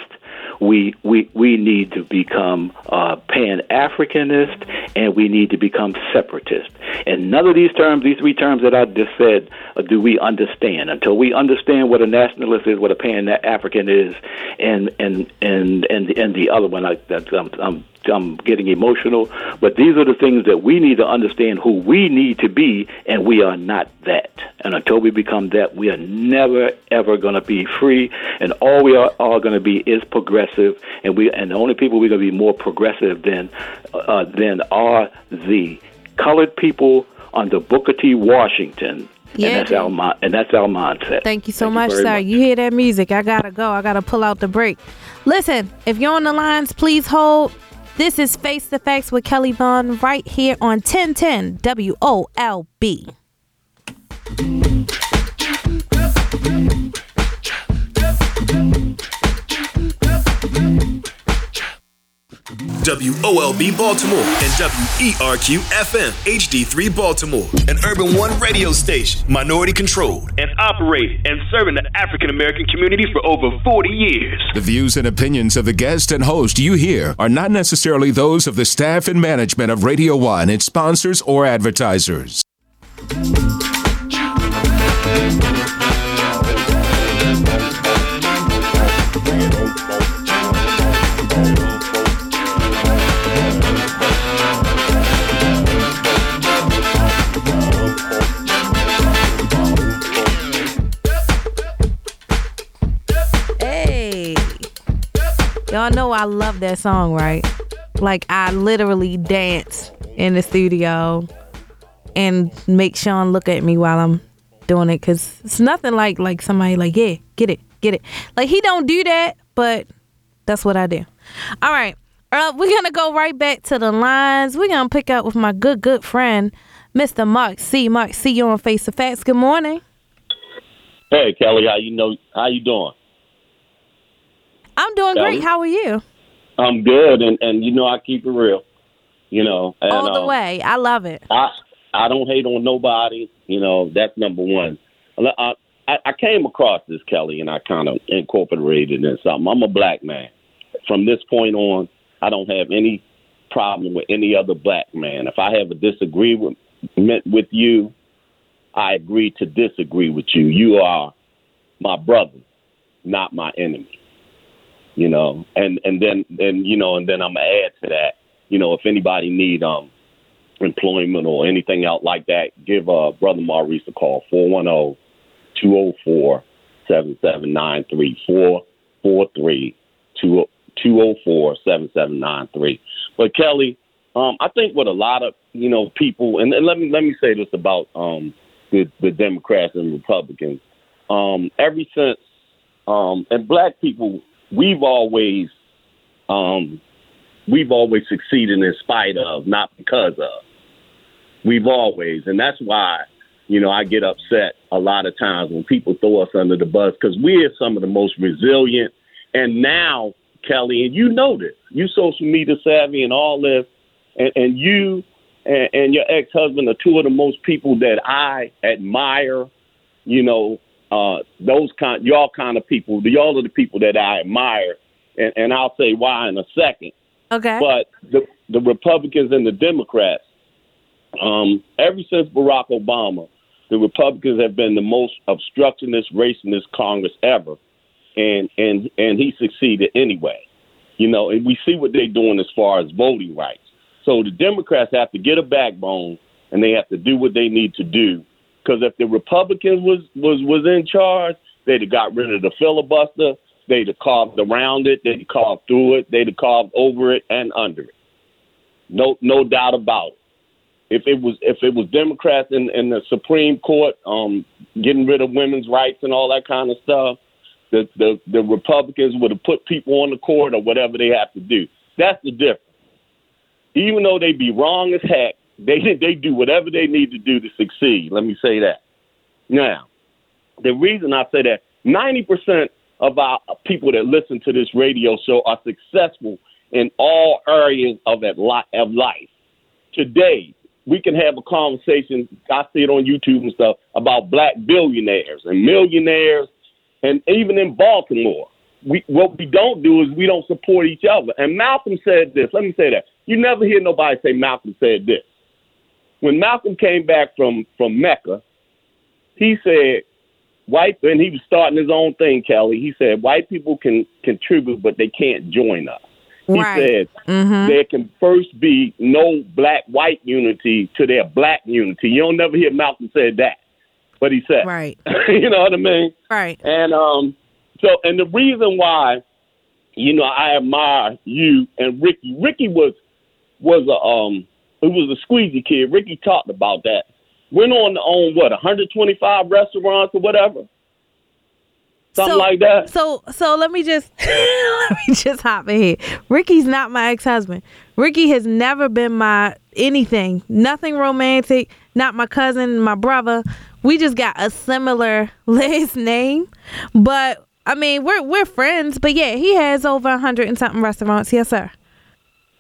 Speaker 10: We we we need to become uh, pan Africanist, and we need to become separatist. And none of these terms, these three terms that I just said, uh, do we understand. Until we understand what a nationalist is, what a pan African is, and and and and and the other one, I, that, I'm, I'm I'm getting emotional. But these are the things that we need to understand who we need to be, and we are not that. And until we become that, we are never ever going to be free. And all we are, are going to be is progressive. And we and the only people we're going to be more progressive than uh, than are the colored people under Booker T. Washington.
Speaker 6: Yeah,
Speaker 10: and that's our and that's our mindset.
Speaker 6: Thank you so
Speaker 10: Thank
Speaker 6: much,
Speaker 10: very
Speaker 6: sir. You hear that music? I gotta go. I gotta pull out the break. Listen, if you're on the lines, please hold. This is Face the Facts with Kelly Vaughn right here on 1010 WOLB.
Speaker 1: WOLB Baltimore and WERQ FM HD3 Baltimore, an Urban One radio station, minority controlled.
Speaker 2: and operated and serving the African American community for over 40 years.
Speaker 11: The views and opinions of the guest and host you hear are not necessarily those of the staff and management of Radio 1, its sponsors, or advertisers.
Speaker 6: I love that song, right? Like I literally dance in the studio and make Sean look at me while I'm doing it cuz it's nothing like like somebody like, "Yeah, get it. Get it." Like he don't do that, but that's what I do. All right. Uh, we're to go right back to the lines. We're to pick up with my good good friend, Mr. Mark C. Mark C. You on Face the Facts. Good morning.
Speaker 12: Hey Kelly, how you know how you doing?
Speaker 6: I'm doing great. How are you?
Speaker 12: I'm good, and and you know I keep it real. You know, and,
Speaker 6: All the
Speaker 12: um,
Speaker 6: way. I love it.
Speaker 12: I I don't hate on nobody. You know, that's number one. I, I, I came across this Kelly, and I kind of incorporated it in something. I'm a black man. From this point on, I don't have any problem with any other black man. If I have a disagreement with you, I agree to disagree with you. You are my brother, not my enemy. You know, and and then and you know, and then I'm gonna add to that. You know, if anybody need um employment or anything out like that, give uh brother Maurice a call 410 204 7793 443 204 7793. But Kelly, um, I think what a lot of you know people, and, and let me let me say this about um the the Democrats and Republicans. Um, ever since um, and black people, we've always um, we've always succeeded in spite of, not because of. We've always, and that's why you know I get upset a lot of times when people throw us under the bus because we are some of the most resilient. And now, Kelly, and you know this, you social media savvy and all this, and, and you and, and your ex husband are two of the most people that I admire. You know, uh, those kind, y'all kind of people, y'all are the people that I admire, and, and I'll say why in a second.
Speaker 6: Okay.
Speaker 12: But the the Republicans and the Democrats, um, ever since Barack Obama, the Republicans have been the most obstructionist, racist Congress ever, and and and he succeeded anyway. You know, and we see what they're doing as far as voting rights. So the Democrats have to get a backbone, and they have to do what they need to do. Because if the Republicans was was was in charge, they'd have got rid of the filibuster. They'd have carved around it. They'd have carved through it. They'd have carved over it and under it. No, no doubt about it. if it was if it was Democrats in, in the Supreme Court, um, getting rid of women's rights and all that kind of stuff, the the, the Republicans would have put people on the court or whatever they have to do. That's the difference. Even though they be wrong as heck, they they do whatever they need to do to succeed. Let me say that. Now, the reason I say that ninety percent of our people that listen to this radio show are successful in all areas of of life. Today, we can have a conversation. I see it on YouTube and stuff about black billionaires and millionaires, and even in Baltimore. We, what we don't do is we don't support each other. And Malcolm said this. Let me say that. You never hear nobody say Malcolm said this. When Malcolm came back from from Mecca, he said white and he was starting his own thing, Kelly. He said white people can contribute, but they can't join us. He
Speaker 6: Right.
Speaker 12: said there can first be no black white unity to their black unity. You don't never hear Malcolm say that. But he said.
Speaker 6: Right.
Speaker 12: you know what I mean?
Speaker 6: Right.
Speaker 12: And um so and the reason why, you know, I admire you and Ricky. Ricky was was a um he was a squeegee kid. Ricky talked about that. Went on to own what, 125 restaurants or whatever? Something
Speaker 6: so,
Speaker 12: like that.
Speaker 6: So so let me just let me just hop in here. Ricky's not my ex husband. Ricky has never been my anything. Nothing romantic. Not my cousin, my brother. We just got a similar last name. But I mean we're we're friends. But yeah, he has over a hundred and something restaurants. Yes, sir.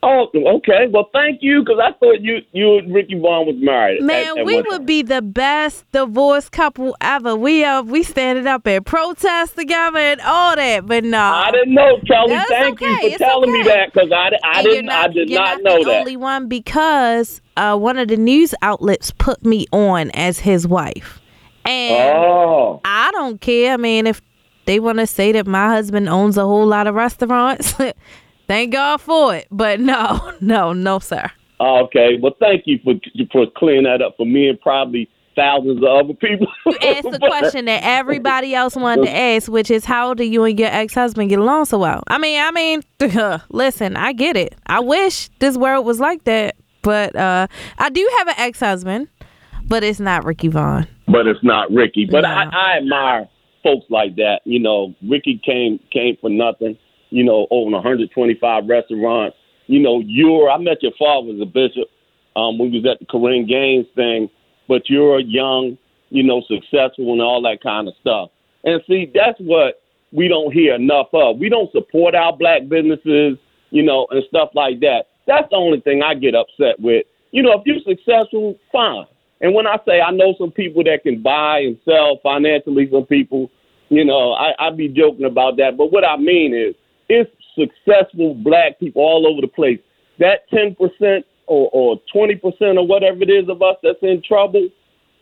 Speaker 12: Oh, okay. Well, thank you, because I thought you you and Ricky Vaughn was married.
Speaker 6: Man,
Speaker 12: at
Speaker 6: we
Speaker 12: one
Speaker 6: would be the best divorced couple ever. We uh we standing up at protest together and all that, but no.
Speaker 12: I didn't know, Kelly.
Speaker 6: That's
Speaker 12: Thank you for
Speaker 6: it's
Speaker 12: telling me that, because I, I
Speaker 6: And
Speaker 12: didn't I did
Speaker 6: you're
Speaker 12: not,
Speaker 6: not
Speaker 12: know
Speaker 6: the
Speaker 12: that.
Speaker 6: only one because uh, one of the news outlets put me on as his wife, and
Speaker 12: Oh.
Speaker 6: I don't care. I mean, if they want to say that my husband owns a whole lot of restaurants, thank God for it. But no, no, no, sir.
Speaker 12: Okay. Well, thank you for for clearing that up for me and probably thousands of other people.
Speaker 6: You asked the question that everybody else wanted to ask, which is how do you and your ex husband get along so well? I mean, I mean, listen, I get it. I wish this world was like that, but uh, I do have an ex husband, but it's not Ricky Vaughn.
Speaker 12: but it's not Ricky. But
Speaker 6: No.
Speaker 12: I, I admire folks like that. You know, Ricky came came for nothing. You know, own 125 restaurants. You know, you're. I met your father as a bishop um, when we was at the Korean Games thing. But you're young, you know, successful and all that kind of stuff. And see, that's what we don't hear enough of. We don't support our black businesses, you know, and stuff like that. That's the only thing I get upset with. You know, if you're successful, fine. And when I say I know some people that can buy and sell financially, some people, you know, I, I be joking about that. But what I mean is, it's successful black people all over the place. That 10% or, or 20% or whatever it is of us that's in trouble,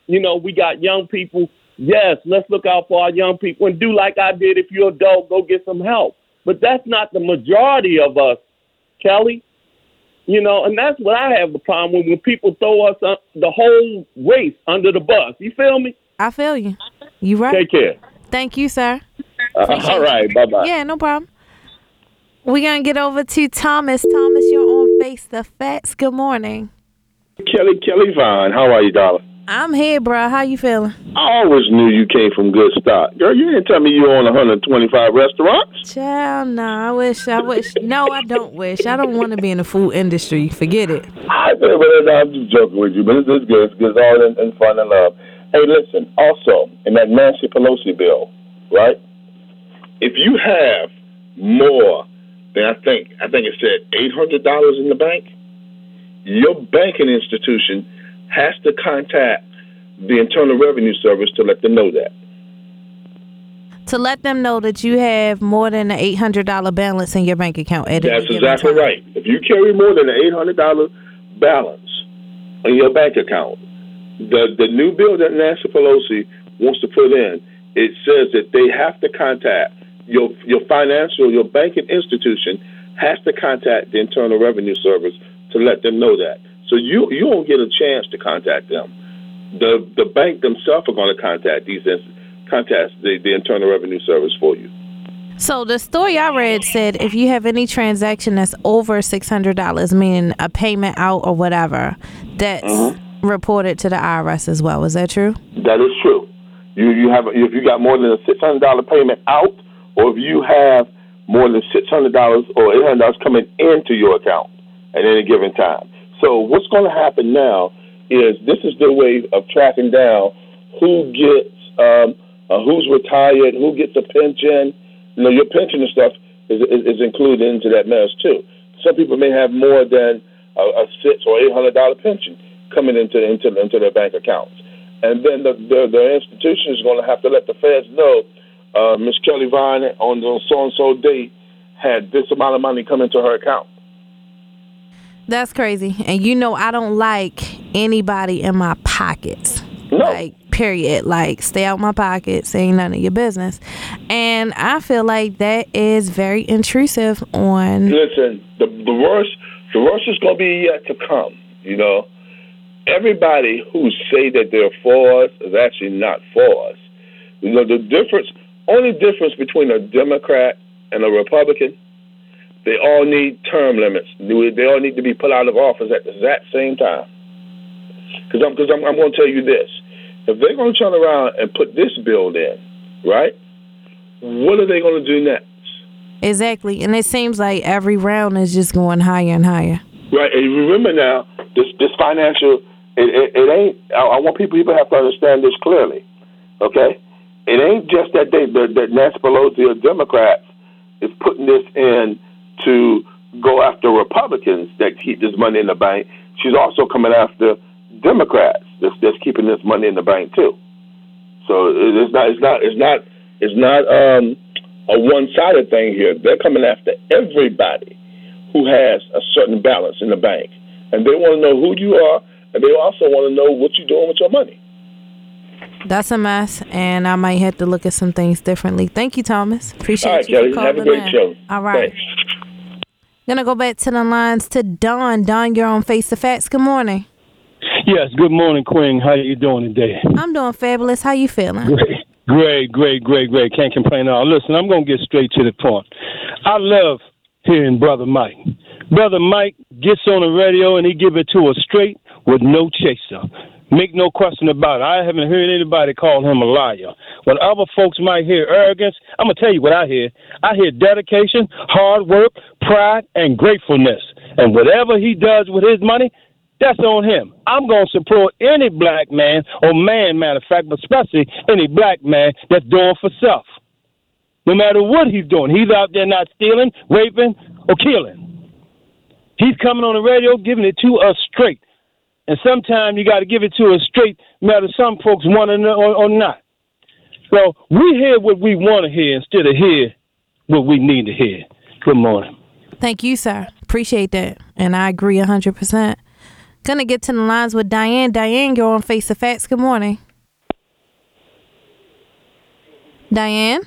Speaker 12: you know, we got young people. Yes, let's look out for our young people and do like I did. If you're adult, go get some help. But that's not the majority of us, Kelly. You know, and that's what I have a problem with when people throw us uh, the whole race under the bus. You feel me?
Speaker 6: I feel you. You right.
Speaker 12: Take care.
Speaker 6: Thank you, sir.
Speaker 12: Uh, all right. Bye bye.
Speaker 6: Yeah, no problem. We're going to get over to Thomas. Thomas, you're on Face the Facts. Good morning.
Speaker 13: Kelly Kelly Vine, how are you, darling?
Speaker 6: I'm here, bro. How you feeling?
Speaker 13: I always knew you came from good stock. Girl, you didn't tell me you own 125 restaurants.
Speaker 6: Child, no, I wish, I wish. No, I don't wish. I don't want to be in the food industry. Forget it.
Speaker 13: I but, but I'm just joking with you, but it's, it's good. It's good. It's all in, in fun and love. Hey, listen, also, in that Nancy Pelosi bill, right? If you have more than I think, I think it said $800 in the bank, your banking institution has to contact the Internal Revenue Service to let them know that.
Speaker 6: To let them know that you have more than an $800 balance in your bank account at
Speaker 13: That's exactly
Speaker 6: time.
Speaker 13: right. If you carry more than an eight hundred dollar balance in your bank account, the the new bill that Nancy Pelosi wants to put in, it says that they have to contact your your financial your banking institution has to contact the Internal Revenue Service to let them know that. So you you don't get a chance to contact them. The the bank themselves are going to contact these contact the, the Internal Revenue Service for you.
Speaker 6: So the story I read said if you have any transaction that's over six hundred dollars, meaning a payment out or whatever, that's
Speaker 13: Mm-hmm.
Speaker 6: reported to the IRS as well. Is that true?
Speaker 13: That is true. You you have if you got more than a six hundred dollar payment out, or if you have more than six hundred dollars or eight hundred dollars coming into your account at any given time. So what's going to happen now is this is the way of tracking down who gets um, uh, who's retired, who gets a pension. You know, your pension and stuff is, is, is included into that mess too. Some people may have more than a, a six or eight hundred dollar pension coming into into into their bank accounts, and then the the, the institution is going to have to let the feds know, uh, Miss Kelly Vine on the so and so date had this amount of money come into her account.
Speaker 6: That's crazy. And you know, I don't like anybody in my pockets. No. Like, period. Like, stay out my pockets. Ain't none of your business. And I feel like that is very intrusive on.
Speaker 13: Listen, the the worst the worst is going to be yet to come. You know, everybody who say that they're for us is actually not for us. You know, the difference only difference between a Democrat and a Republican, they all need term limits. They all need to be put out of office at the exact same time. Because I'm, cause I'm, I'm going to tell you this: if they're going to turn around and put this bill in, right? What are they going to do next?
Speaker 6: Exactly. And it seems like every round is just going higher and higher.
Speaker 13: Right, and remember now, this this financial, it, it, it ain't. I, I want people people have to understand this clearly. Okay, it ain't just that they that, that Nancy Pelosi or Democrats is putting this in to go after Republicans that keep this money in the bank. She's also coming after Democrats that's, that's keeping this money in the bank too. So it's not it's not it's not it's not um, a one sided thing here. They're coming after everybody who has a certain balance in the bank, and they want to know who you are, and they also want to know what you're doing with your money.
Speaker 6: That's a mess, and I might have to look at some things differently. Thank you, Thomas. Appreciate
Speaker 13: All right,
Speaker 6: you
Speaker 13: Kelly.
Speaker 6: for
Speaker 13: Have a great
Speaker 6: in.
Speaker 13: show.
Speaker 6: All right.
Speaker 13: Thanks.
Speaker 6: Gonna go back to the lines to Don. Don, you're on Face the Facts. Good morning.
Speaker 14: Yes, good morning, Queen. How are you doing today?
Speaker 6: I'm doing fabulous. How you feeling?
Speaker 14: Great, great, great, great, great. Can't complain at all. Listen, I'm gonna get straight to the point. I love hearing Brother Mike. Brother Mike gets on the radio and he give it to us straight with no chaser. Make no question about it. I haven't heard anybody call him a liar. When other folks might hear arrogance, I'm gonna tell you what I hear. I hear dedication, hard work, pride, and gratefulness. And whatever he does with his money, that's on him. I'm going to support any black man or man, matter of fact, but especially any black man that's doing for self. No matter what he's doing, he's out there not stealing, raping, or killing. He's coming on the radio giving it to us straight. And sometimes you got to give it to us straight, matter some folks want to know or, or not. So we hear what we want to hear instead of hear what we need to hear. Good morning.
Speaker 6: Thank you, sir. Appreciate that. And I agree 100%. Gonna get to the lines with Diane. Diane, you're on Face the Facts. Good morning. Diane?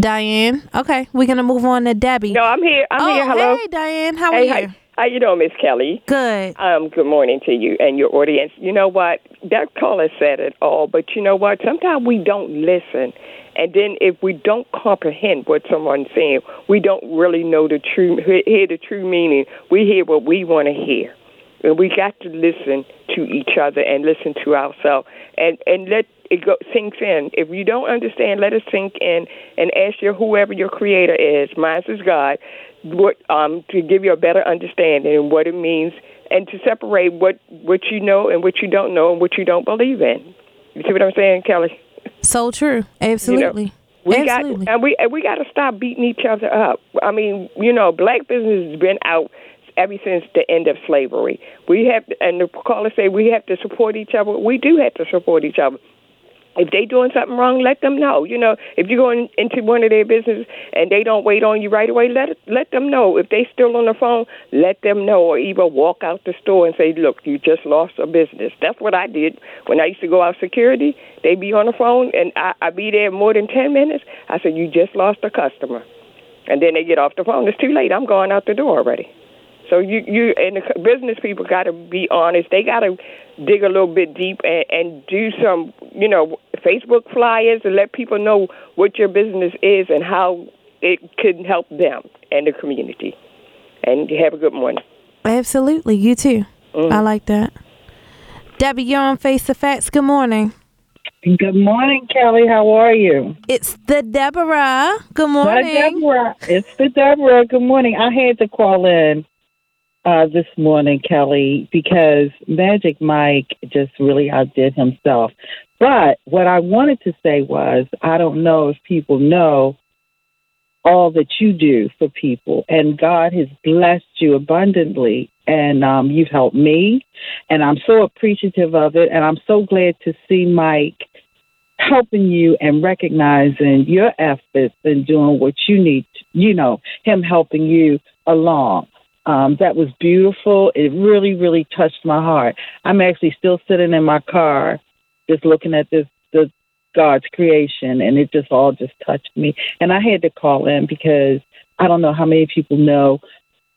Speaker 6: Diane. Okay, we're gonna move on to Debbie.
Speaker 15: No, I'm here. I'm
Speaker 6: oh,
Speaker 15: here. Hello.
Speaker 6: Hey, Diane. How are
Speaker 15: hey,
Speaker 6: you?
Speaker 15: How, how you doing, Miss Kelly?
Speaker 6: Good.
Speaker 15: Um, good morning to you and your audience. You know what? That caller said it all, but you know what? Sometimes we don't listen. And then if we don't comprehend what someone's saying, we don't really know the true hear the true meaning. We hear what we want to hear. And we got to listen to each other and listen to ourselves and and let it go sinks in. If you don't understand, let it sink in and ask your whoever your creator is, mine is God, what um to give you a better understanding and what it means and to separate what what you know and what you don't know and what you don't believe in. You see what I'm saying, Kelly?
Speaker 6: So true. Absolutely.
Speaker 15: We
Speaker 6: Absolutely.
Speaker 15: got and we and we got to stop beating each other up. I mean, you know, black business has been out ever since the end of slavery. We have, and the caller say we have to support each other. We do have to support each other. If they doing something wrong, let them know. You know, if you're going into one of their business and they don't wait on you right away, let let them know. If they still on the phone, let them know, or even walk out the store and say, "Look, you just lost a business." That's what I did when I used to go out security. They be on the phone and I, I be there more than ten minutes. I said, "You just lost a customer," and then they get off the phone. It's too late. I'm going out the door already. So you you and the business people got to be honest. They got to dig a little bit deep and, and do some you know Facebook flyers and let people know what your business is and how it could help them and the community. And have a good morning.
Speaker 6: Absolutely, you too.
Speaker 15: Mm.
Speaker 6: I like that. Debbie, you're on Face the Facts. Good morning.
Speaker 16: Good morning, Kelly. How are you?
Speaker 6: It's the Deborah. Good morning.
Speaker 16: The Deborah. It's the Deborah. Good morning. I had to call in uh, this morning, Kelly, because Magic Mike just really outdid himself. But what I wanted to say was, I don't know if people know all that you do for people, and God has blessed you abundantly, and um, you've helped me, and I'm so appreciative of it, and I'm so glad to see Mike helping you and recognizing your efforts and doing what you need, you know, him helping you along. Um, that was beautiful. It really, really touched my heart. I'm actually still sitting in my car, just looking at this, the God's creation, and it just all just touched me. And I had to call in because I don't know how many people know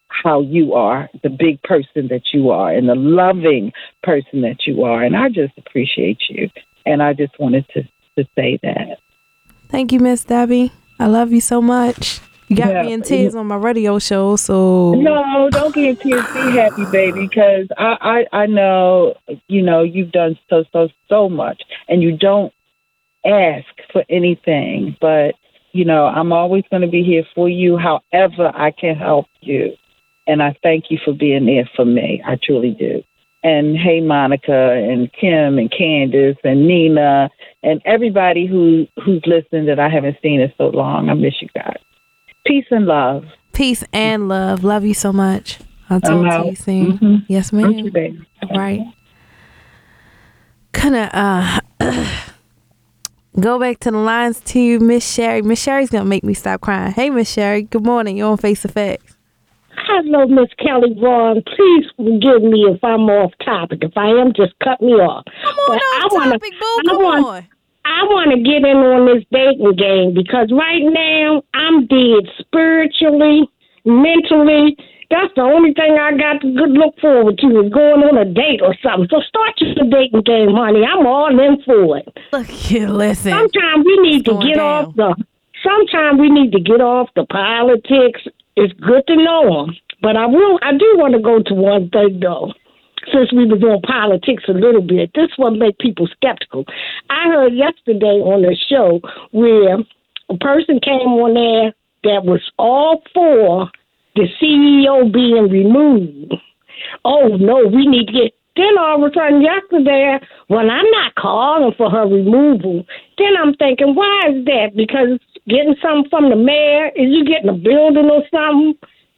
Speaker 16: how you are, the big person that you are, and the loving person that you are. And I just appreciate you. And I just wanted to, to say that.
Speaker 6: Thank you, Miss Debbie. I love you so much. You got
Speaker 16: Yeah,
Speaker 6: me in tears on my radio show, so
Speaker 16: No, don't get in tears. Be happy, baby, because I, I I know you know you've done so so so much, and you don't ask for anything. But you know I'm always going to be here for you, however I can help you, and I thank you for being there for me. I truly do. And hey, Monica and Kim and Candace and Nina and everybody who who's listening that I haven't seen in so long. I miss you guys. Peace and love.
Speaker 6: peace and love. Love you so much. I'll talk to you soon.
Speaker 16: Mhm.
Speaker 6: Yes, ma'am.
Speaker 16: Thank you, baby.
Speaker 6: All right. Gonna uh go back to the lines to Miss Sherry. Miss Sherry's gonna make me stop crying. Hey, Miss Sherry. Good morning. You're on Face Effects.
Speaker 17: Hello, Miss Kelly Vaughn. Please forgive me if I'm off topic. If I am, just cut me off. but I want to. I want. I want to get in on this dating game because right now I'm dead spiritually, mentally. That's the only thing I got to good look forward to is going on a date or something. So start your dating game, honey. I'm all in for it.
Speaker 6: Look, you listen.
Speaker 17: Sometimes we need to get
Speaker 6: down.
Speaker 17: off the. Sometimes we need to get off the politics. It's good to know 'em, but I will. I do want to go to one thing though. Since we was on politics a little bit, this one make people skeptical. I heard yesterday on the show where a person came on there that was all for the CEO being removed. Oh no, we need to get. Then all of a sudden yesterday, well, I'm not calling for her removal. Then I'm thinking, why is that? Because getting something from the mayor? Is you getting a building or something?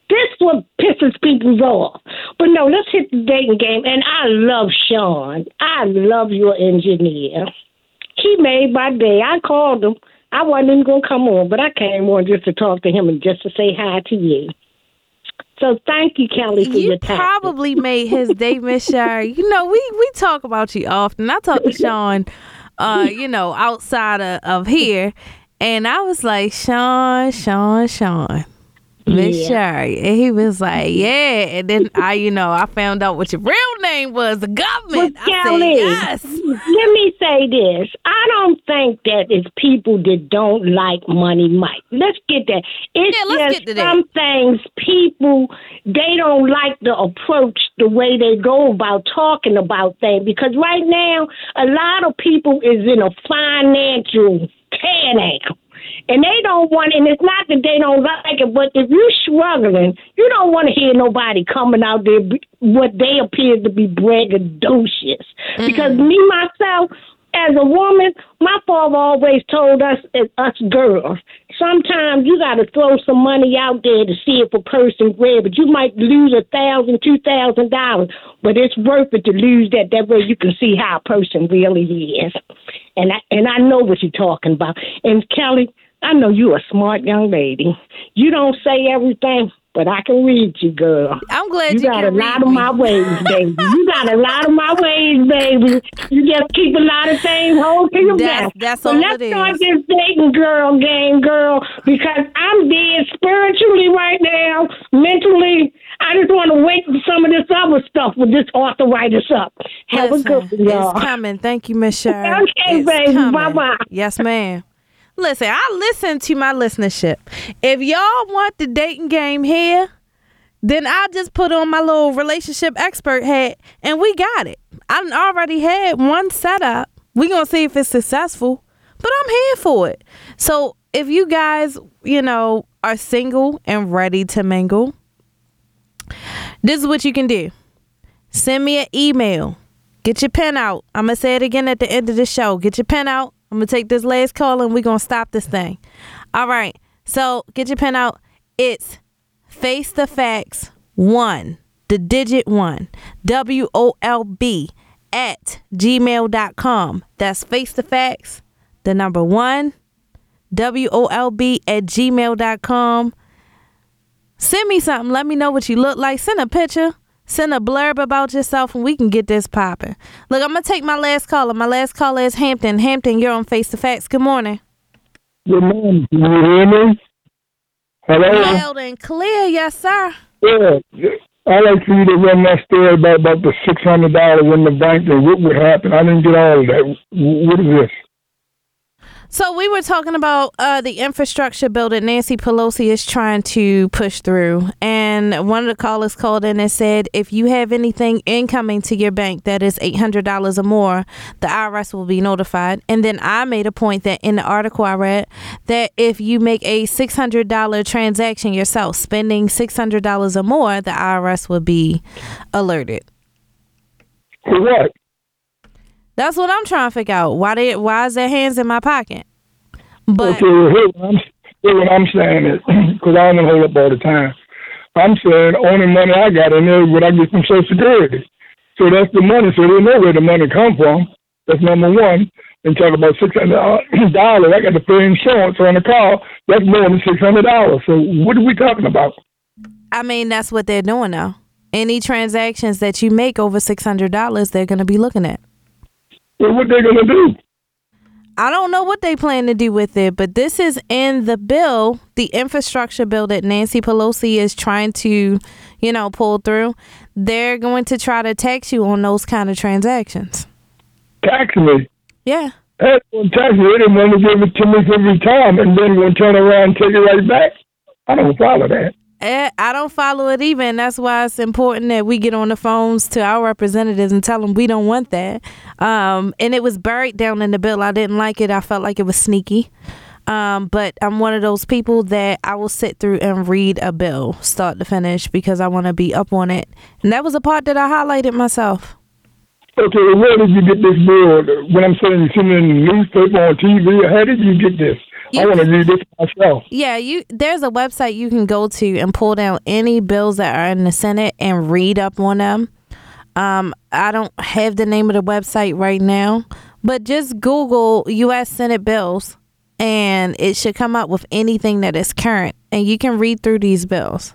Speaker 17: This what pisses people off. But no, let's hit the dating game. And I love Sean. I love your engineer. He made my day. I called him. I wasn't even gonna come on, but I came on just to talk to him and just to say hi to you. So thank you, Kelly, for
Speaker 6: You
Speaker 17: your time.
Speaker 6: probably made his day, Miss Sherry. You know, we we talk about you often. I talk to Sean, uh, you know, outside of, of here, and I was like, Sean, Sean, Sean. Miss
Speaker 17: Yeah.
Speaker 6: Sherry. And he was like, Yeah. And then I, you know, I found out what your real name was, the government. I said, Yes.
Speaker 17: let me say this. I don't think that it's people that don't like Money Mike. Let's get that. It's
Speaker 6: Yeah, let's
Speaker 17: just
Speaker 6: get to that.
Speaker 17: some things people they don't like the approach, the way they go about talking about things. Because right now, a lot of people is in a financial down. And they don't want, and it's not that they don't like it, but if you're struggling, you don't want to hear nobody coming out there what they appear to be braggadocious. Mm. Because me myself, as a woman, my father always told us, as us girls, sometimes you got to throw some money out there to see if a person grab it. You might lose a thousand, two thousand dollars, but it's worth it to lose that. That way you can see how a person really is. And I, and I know what you're talking about. And Kelly, I know you're a smart young lady. You don't say everything, but I can read you, girl.
Speaker 6: I'm glad
Speaker 17: you,
Speaker 6: you
Speaker 17: got a lot
Speaker 6: read
Speaker 17: of my ways, baby. you got a lot of my ways, baby. You just keep a lot of things hold to your
Speaker 6: That's-
Speaker 17: back.
Speaker 6: that's
Speaker 17: so
Speaker 6: all
Speaker 17: let's
Speaker 6: it
Speaker 17: start
Speaker 6: is.
Speaker 17: this dating girl game, girl, because I'm dead spiritually right now, mentally. I just want to wait for some of this other stuff with this arthritis up. Have
Speaker 6: Listen,
Speaker 17: a good one, y'all.
Speaker 6: It's coming. Thank you, Miss Sherry.
Speaker 17: Okay,
Speaker 6: It's
Speaker 17: baby.
Speaker 6: coming.
Speaker 17: Bye-bye.
Speaker 6: Yes, ma'am. Listen, I listen to my listenership. If y'all want the dating game here, then I just put on my little relationship expert hat and we got it. I already had one set up. We gonna see if it's successful, but I'm here for it. So if you guys, you know, are single and ready to mingle, this is what you can do. Send me an email. Get your pen out. I'm gonna say it again at the end of the show. Get your pen out. I'm gonna take this last call and we're gonna stop this thing. All right. So get your pen out. It's face the facts one, the digit one, W O L B at gmail.com. That's face the facts, the number one, W O L B at gmail.com. Send me something. Let me know what you look like. Send a picture. Send a blurb about yourself and we can get this popping. Look, I'm going to take my last caller. My last caller is Hampton. Hampton, you're on Face to Facts. Good morning.
Speaker 18: Good morning. Can you hear me? Hello?
Speaker 6: Loud and clear. Yes, sir.
Speaker 18: Yeah. I'd like for you to run that story about, about the $600 in the bank and what would happen. I didn't get all of that. What is this?
Speaker 6: So we were talking about uh, the infrastructure bill that Nancy Pelosi is trying to push through, and one of the callers called in and said, if you have anything incoming to your bank that is eight hundred dollars or more, the IRS will be notified. And then I made a point that in the article I read that if you make a six hundred dollar transaction yourself, spending six hundred dollars or more, the IRS will be alerted.
Speaker 18: What?
Speaker 6: That's what I'm trying to figure out. Why they why is their hands in my pocket? But
Speaker 18: okay, what I'm, here what I'm saying is, because I don't hold up all the time. I'm saying only money I got in there is what I get from Social Security. So that's the money. So they know where the money come from. That's number one. And talk about six hundred uh, dollars. I got to pay insurance on the car. That's more than six hundred dollars. So what are we talking about?
Speaker 6: I mean, that's what they're doing now. Any transactions that you make over six hundred dollars, they're going to be looking at.
Speaker 18: Well, what they gonna do?
Speaker 6: I don't know what they plan to do with it, but this is in the bill, the infrastructure bill that Nancy Pelosi is trying to, you know, pull through. They're going to try to tax you on those kind of transactions.
Speaker 18: Tax me?
Speaker 6: Yeah.
Speaker 18: That's one tax me. They didn't want to give it to me for retirement and then gonna turn around and take it right back. I don't follow that.
Speaker 6: Eh, I don't follow it and that's why it's important that we get on the phones to our representatives and tell them we don't want that. Um, and it was buried down in the bill. I didn't like it. I felt like it was sneaky. Um, but I'm one of those people that I will sit through and read a bill start to finish because I want to be up on it. And that was a part that I highlighted myself.
Speaker 18: Okay, where did you get this bill? When I'm saying you seen it in the newspaper on TV, how did you get this? I want to read this myself.
Speaker 6: Yeah, you there's a website you can go to and pull down any bills that are in the Senate and read up on them. Um, I don't have the name of the website right now, but just Google U.S. Senate bills, and it should come up with anything that is current, and you can read through these bills.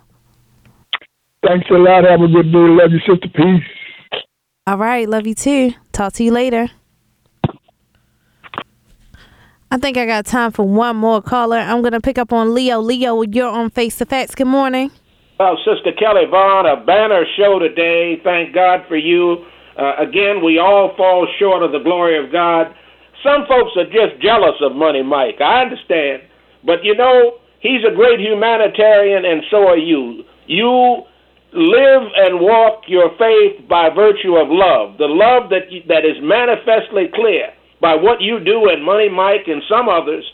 Speaker 18: Thanks a lot. Have a good day. Love you, sister. Peace.
Speaker 6: All right, love you too. Talk to you later. I think I got time for one more caller. I'm gonna pick up on Leo. Leo, you're on Face to Facts. Good morning.
Speaker 19: Well, Sister Kelly Vaughn, a banner show today. Thank God for you. Uh, again, we all fall short of the glory of God. Some folks are just jealous of Money Mike. I understand. But you know, he's a great humanitarian, and so are you. You live and walk your faith by virtue of love, the love that, that is manifestly clear by what you do and Money Mike and some others.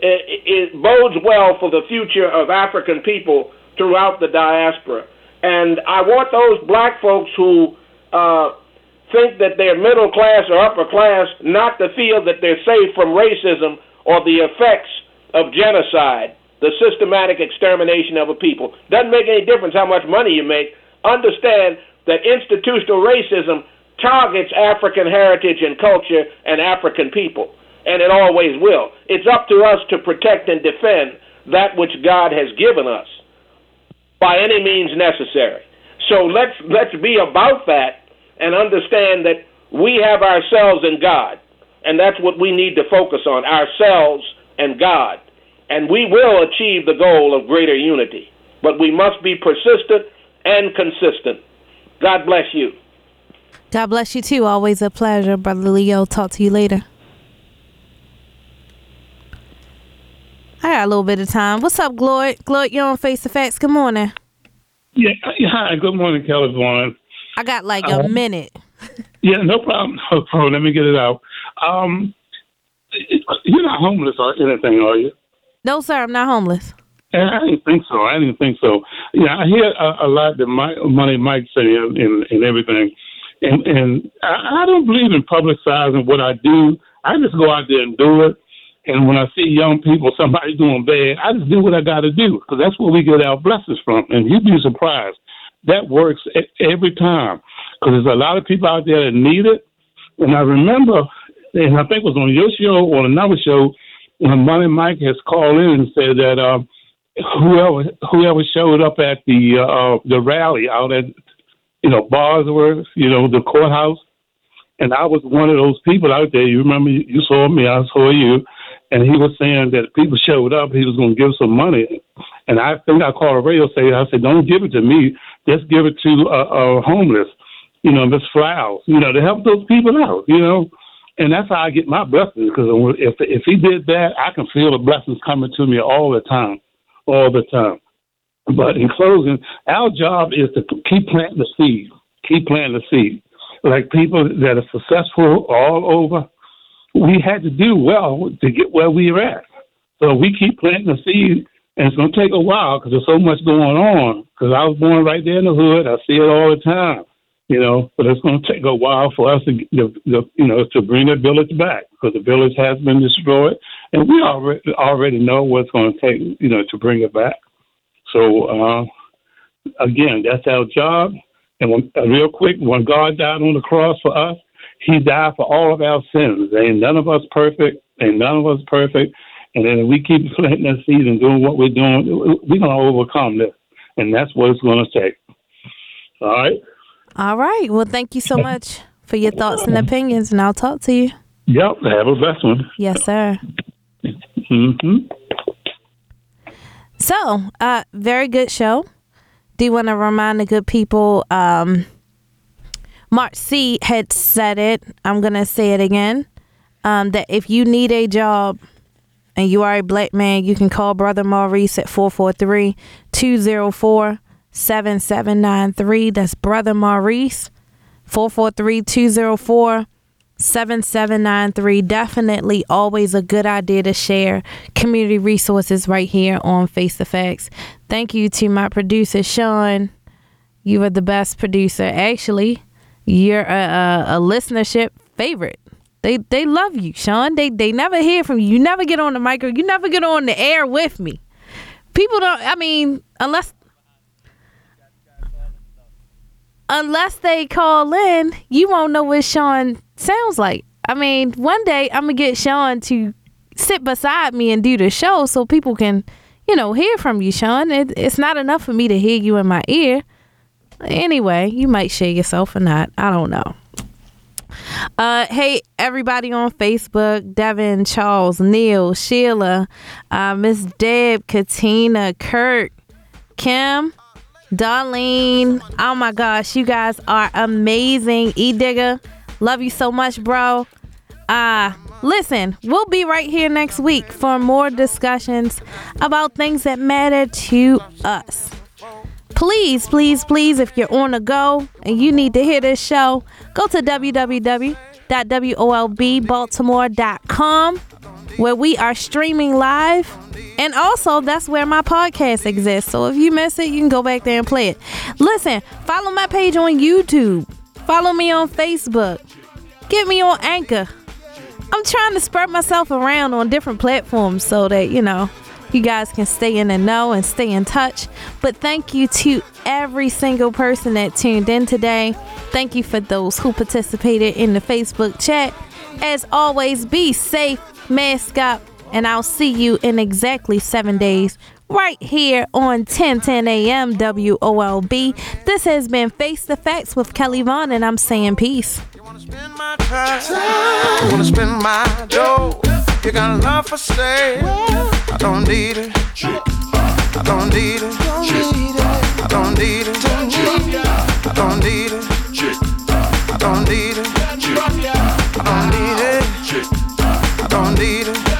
Speaker 19: It, it bodes well for the future of African people throughout the diaspora. And I want those black folks who uh, think that they're middle class or upper class not to feel that they're safe from racism or the effects of genocide, the systematic extermination of a people. Doesn't make any difference how much money you make. Understand that institutional racism targets African heritage and culture and African people, and it always will. It's up to us to protect and defend that which God has given us by any means necessary. So let's let's be about that and understand that we have ourselves in God, and that's what we need to focus on: ourselves and God, and we will achieve the goal of greater unity. But we must be persistent and consistent. God bless you.
Speaker 6: God bless you too. Always a pleasure, Brother Leo. Talk to you later. I got a little bit of time. What's up, Gloyd? Gloyd, you're on Face the Facts. Good morning.
Speaker 20: Yeah, yeah, hi. Good morning, Vaughn.
Speaker 6: I got like a
Speaker 20: Um,
Speaker 6: minute.
Speaker 20: Yeah, no problem. No problem. Let me get it out. Um, you're not homeless or anything, are you?
Speaker 6: No, sir, I'm not homeless.
Speaker 20: And I didn't think so. I didn't think so. Yeah, I hear a, a lot that my money Mike say and, and, and everything, and and I, I don't believe in publicizing what I do. I just go out there and do it. And when I see young people, somebody doing bad, I just do what I got to do because that's where we get our blessings from. And you'd be surprised that works every time because there's a lot of people out there that need it. And I remember, and I think it was on your show or another show, when Money Mike has called in and said that um, whoever whoever showed up at the uh, the rally out at you know Bosworth, you know the courthouse, and I was one of those people out there. You remember you saw me, I saw you, and he was saying that people showed up, he was going to give some money, and I think I called a radio station. I said, don't give it to me, just give it to a, uh, homeless, you know, Miss Flowers, you know, to help those people out, you know. And that's how I get my blessings because if if he did that, I can feel the blessings coming to me all the time, all the time. But in closing, our job is to keep planting the seed, keep planting the seed. Like people that are successful all over, we had to do well to get where we are at. So we keep planting the seed, and it's going to take a while because there's so much going on. Because I was born right there in the hood, I see it all the time, you know. But it's going to take a while for us to, the, the, you know, to bring the village back because the village has been destroyed, and we already already know what's going to take, you know, to bring it back. So uh, again, that's our job. And when, uh, real quick, when God died on the cross for us, He died for all of our sins. Ain't none of us perfect. Ain't none of us perfect. And then if we keep planting that seed and doing what we're doing, we're going to overcome this. And that's what it's going to take. All right.
Speaker 6: All right. Well, thank you so much for your thoughts and opinions, and I'll talk to you.
Speaker 20: Yep. Have a blessed one.
Speaker 6: Yes, sir.
Speaker 20: hmm
Speaker 6: So, uh, very good show. Do you want to remind the good people, um, Mark C had said it. I'm going to say it again. Um, that if you need a job and you are a black man, you can call Brother Maurice at 443 204 7793. That's Brother Maurice, 443 204 7793. Definitely always a good idea to share community resources right here on Face the Facts. Thank you to my producer, Sean. You are the best producer. Actually, you're a, a, a listenership favorite. They they love you, Sean. They they never hear from you. You never get on the micro. You never get on the air with me. People don't. I mean, unless unless they call in, you won't know what Sean sounds like. I mean, one day I'm gonna get Sean to sit beside me and do the show so people can, you know, hear from you, Sean. It, it's not enough for me to hear you in my ear. Anyway, you might share yourself or not. I don't know. Uh, hey, everybody on Facebook Devin, Charles, Neil, Sheila, uh, Miss Deb, Katina, Kirk, Kim, Darlene. Oh my gosh, you guys are amazing. E Digger, love you so much, bro. Uh, listen, we'll be right here next week for more discussions about things that matter to us. Please, please, please, if you're on the go and you need to hear this show, go to www.wolbbaltimore.com where we are streaming live. And also, that's where my podcast exists. So if you miss it, you can go back there and play it. Listen, follow my page on YouTube, follow me on Facebook, get me on Anchor. I'm trying to spread myself around on different platforms so that, you know, you guys can stay in the know and stay in touch. But thank you to every single person that tuned in today. Thank you for those who participated in the Facebook chat. As always, be safe, mask up, and I'll see you in exactly seven days right here on 1010 AM WOLB. This has been Face the Facts with Kelly Vaughn, and I'm saying peace.
Speaker 5: I wanna spend my dough. You got love for stay. I don't need it. I don't need it. I don't need it. I don't need it. I don't need it. I don't need it. I need it.